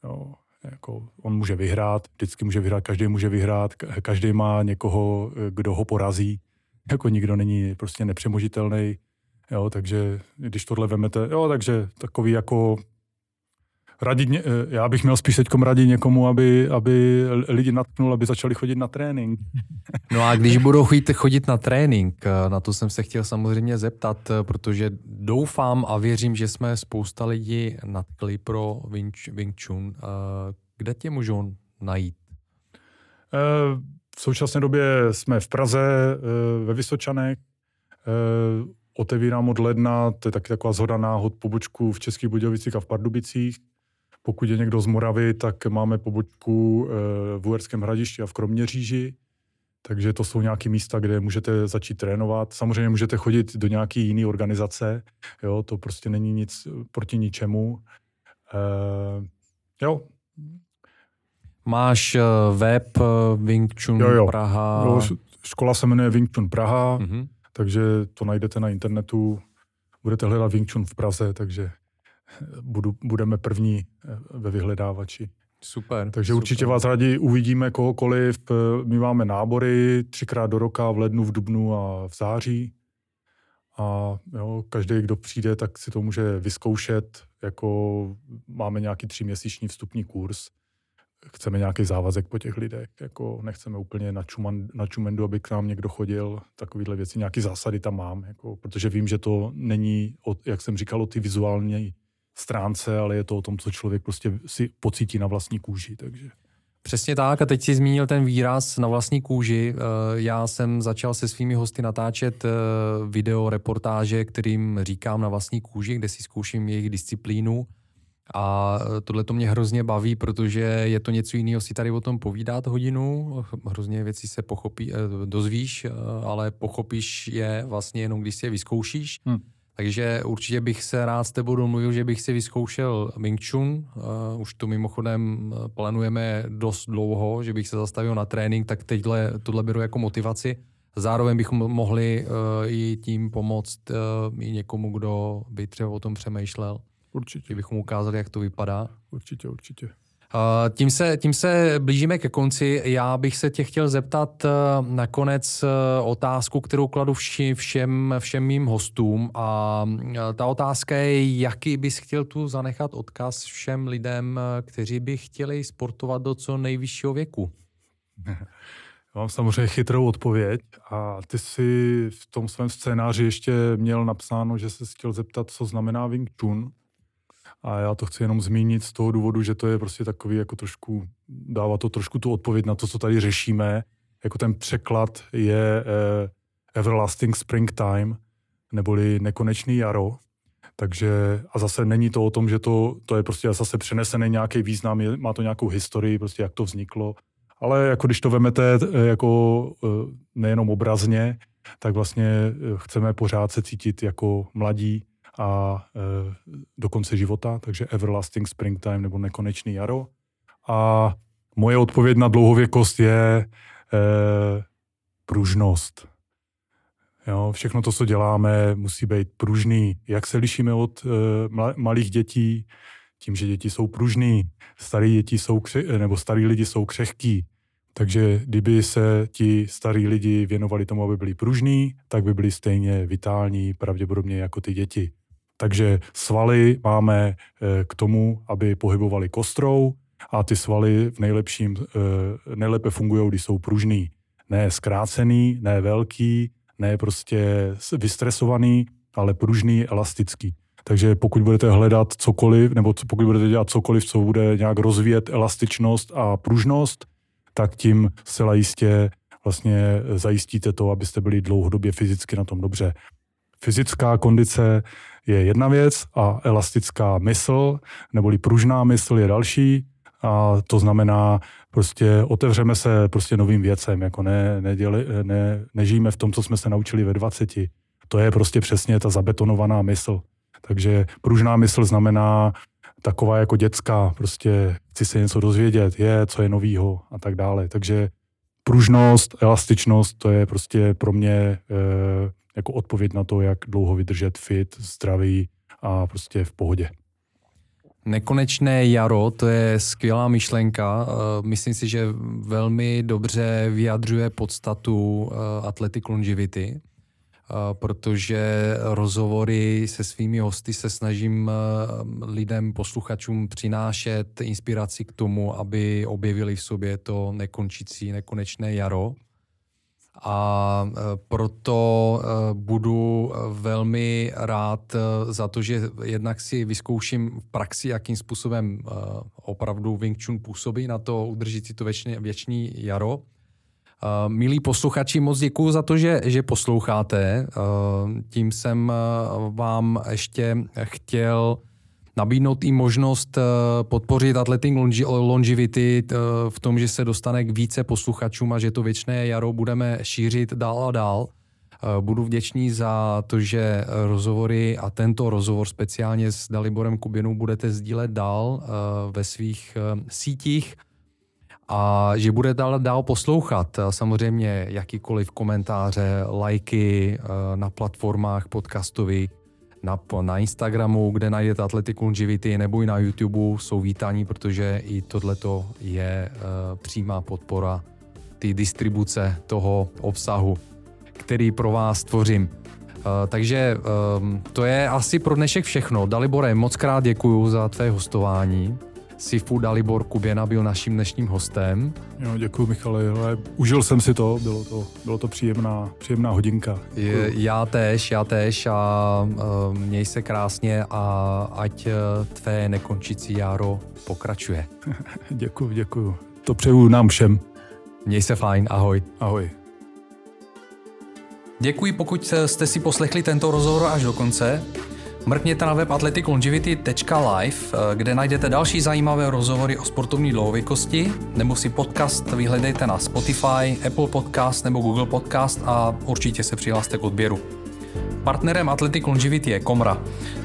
Jo, jako on může vyhrát, vždycky může vyhrát, každý může vyhrát, každý má někoho, kdo ho porazí. Jako nikdo není prostě nepřemožitelný. Jo, takže když tohle vemete, jo, takže takový jako radit, eh, já bych měl spíš teďkom radit někomu, aby, aby lidi natknul, aby začali chodit na trénink. [LAUGHS] No a když budou chodit, chodit na trénink, eh, na to jsem se chtěl samozřejmě zeptat, eh, protože doufám a věřím, že jsme spousta lidí natkli pro Wing, Wing Chun. Kde tě můžou najít? V současné době jsme v Praze, ve Vysočanech. Otevírám od ledna, to je taky taková zhoda náhod, pobočku v Českých Budějovicích a v Pardubicích. Pokud je někdo z Moravy, tak máme pobočku eh, v Uherském hradišti a v Kroměříži. Takže to jsou nějaké místa, kde můžete začít trénovat. Samozřejmě můžete chodit do nějaké jiné organizace, jo, to prostě není nic proti ničemu. Eh, jo, Máš eh, web Wing Chun Jo, jo. Praha? jo, škola se jmenuje Wing Chun Praha, Mhm. takže to najdete na internetu. Budete hledat Wing Chun v Praze, takže budu, budeme první eh, ve vyhledávači. Super. Takže super. určitě vás rádi uvidíme kohokoliv. Eh, My máme nábory třikrát do roka v lednu, v dubnu a v září. A jo, každý, kdo přijde, tak si to může vyzkoušet. Jako máme nějaký tříměsíční vstupní kurz. Chceme nějaký závazek po těch lidech. Jako nechceme úplně na, čuman, na čumendu, aby k nám někdo chodil. Takovýhle věci, nějaké zásady tam mám. Jako, protože vím, že to není, jak jsem říkal, o ty vizuální stránce, ale je to o tom, co člověk prostě si pocítí na vlastní kůži. Takže Přesně tak a teď si zmínil ten výraz na vlastní kůži. Eh, Já jsem začal se svými hosty natáčet eh, video reportáže, kterým říkám na vlastní kůži, kde si zkouším jejich disciplínu. A eh, tohle to mě hrozně baví, protože je to něco jiného si tady o tom povídat hodinu. Hrozně věcí se pochopí, dozvíš, ale pochopíš je vlastně jenom, když si je vyzkoušíš. Hm. Takže určitě bych se rád s tebou domluvil, že bych si vyzkoušel Wing Chun. Uh, už to mimochodem eh, plánujeme dost dlouho, že bych se zastavil na trénink, tak teďhle, tohle beru jako motivaci. Zároveň bychom mohli uh, i tím pomoct uh, i někomu, kdo by třeba o tom přemýšlel. určitě, Kdybychom ukázali, jak to vypadá. určitě, určitě. Uh, tím, se, tím se blížíme ke konci. Já bych se tě chtěl zeptat uh, nakonec uh, otázku, kterou kladu vši, všem, všem mým hostům. A ta otázka je, jaký bys chtěl tu zanechat odkaz všem lidem, kteří by chtěli sportovat do co nejvyššího věku. [LAUGHS] Mám samozřejmě chytrou odpověď a ty si v tom svém scénáři ještě měl napsáno, že se chtěl zeptat, co znamená Wing Chun. A já to chci jenom zmínit z toho důvodu, že to je prostě takový jako trošku, dává to trošku tu odpověď na to, co tady řešíme. Jako ten překlad je eh, Everlasting Springtime, neboli nekonečný jaro. Takže a zase není to o tom, že to, to je prostě zase přenesený nějaký význam, je, má to nějakou historii, prostě jak to vzniklo. Ale jako když to vemete eh, jako eh, nejenom obrazně, tak vlastně eh, chceme pořád se cítit jako mladí a eh, do konce života, takže Everlasting Springtime nebo nekonečný jaro. A moje odpověď na dlouhověkost je eh, pružnost. Jo, všechno to, co děláme, musí být pružný. Jak se lišíme od mla- malých dětí? Tím, že děti jsou pružný, starý děti jsou kře- nebo starý lidi jsou křehký. Takže kdyby se ti starí lidi věnovali tomu, aby byli pružní, tak by byli stejně vitální, pravděpodobně jako ty děti. Takže svaly máme eh, k tomu, aby pohybovali kostrou a ty svaly v nejlepším, eh, nejlépe fungují, když jsou pružný. Ne zkrácený, ne velký, ne prostě vystresovaný, ale pružný, elastický. Takže pokud budete hledat cokoliv, nebo pokud budete dělat cokoliv, co bude nějak rozvíjet elastičnost a pružnost, tak tím zcela jistě vlastně zajistíte to, abyste byli dlouhodobě fyzicky na tom dobře. Fyzická kondice je jedna věc a elastická mysl, neboli pružná mysl je další. A to znamená, prostě otevřeme se prostě novým věcem, jako ne, neděli, ne, nežijeme v tom, co jsme se naučili ve 20. To je prostě přesně ta zabetonovaná mysl. Takže pružná mysl znamená taková jako dětská, prostě chci se něco dozvědět, je, co je novýho a tak dále. Takže pružnost, elastičnost, to je prostě pro mě e, jako odpověď na to, jak dlouho vydržet fit, zdravý a prostě v pohodě. Nekonečné jaro, to je skvělá myšlenka. Eh, Myslím si, že velmi dobře vyjadřuje podstatu eh, athletic longevity. protože rozhovory se svými hosty se snažím lidem, posluchačům přinášet inspiraci k tomu, aby objevili v sobě to nekončící, nekonečné jaro a e, proto e, budu e, velmi rád za to, že jednak si vyzkouším v praxi, jakým způsobem opravdu Wing Chun působí na to udržet si to věčný, věčný jaro. Milí posluchači, moc děkuji za to, že, že posloucháte. Tím jsem vám ještě chtěl nabídnout i možnost eh, podpořit Athletic Longevity eh, v tom, že se dostane k více posluchačům a že to věčné jaro budeme šířit dál a dál. Eh, budu vděčný za to, že rozhovory a tento rozhovor speciálně s Daliborem Kubinou budete sdílet dál ve svých sítích a že bude dál, dál poslouchat. Samozřejmě jakýkoliv komentáře, lajky na platformách podcastových na, na Instagramu, kde najdete Athletic Longevity, nebo i na YouTube jsou vítání, protože i tohleto je uh, přímá podpora ty distribuce toho obsahu, který pro vás tvořím. Uh, takže um, to je asi pro dnešek všechno. Dalibore, moc krát děkuji za tvé hostování. Sifu Dalibor Kuběna byl naším dnešním hostem. Jo, děkuji Michale, ale užil jsem si to, bylo to, bylo to příjemná, příjemná hodinka. Je, já též, já též a uh, měj se krásně a ať uh, tvé nekončící járo pokračuje. [LAUGHS] děkuji, děkuji. To přeju nám všem. Měj se fajn, ahoj. Ahoj. Děkuji, pokud jste si poslechli tento rozhovor až do konce. Mrkněte na web athleticlongevity.live, eh, kde najdete další zajímavé rozhovory o sportovní dlouhověkosti, nebo si podcast vyhledejte na Spotify, Apple Podcast nebo Google Podcast a určitě se přihlaste k odběru. Partnerem Athletic Longevity je Komra,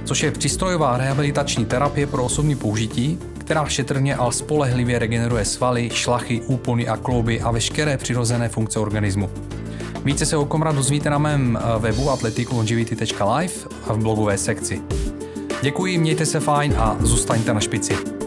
což je přístrojová rehabilitační terapie pro osobní použití, která šetrně a spolehlivě regeneruje svaly, šlachy, úpony a klouby a veškeré přirozené funkce organismu. Více se o Komra dozvíte na mém eh, webu athleticlongevity.live a v blogové sekci. Děkuji, mějte se fajn a zůstaňte na špici.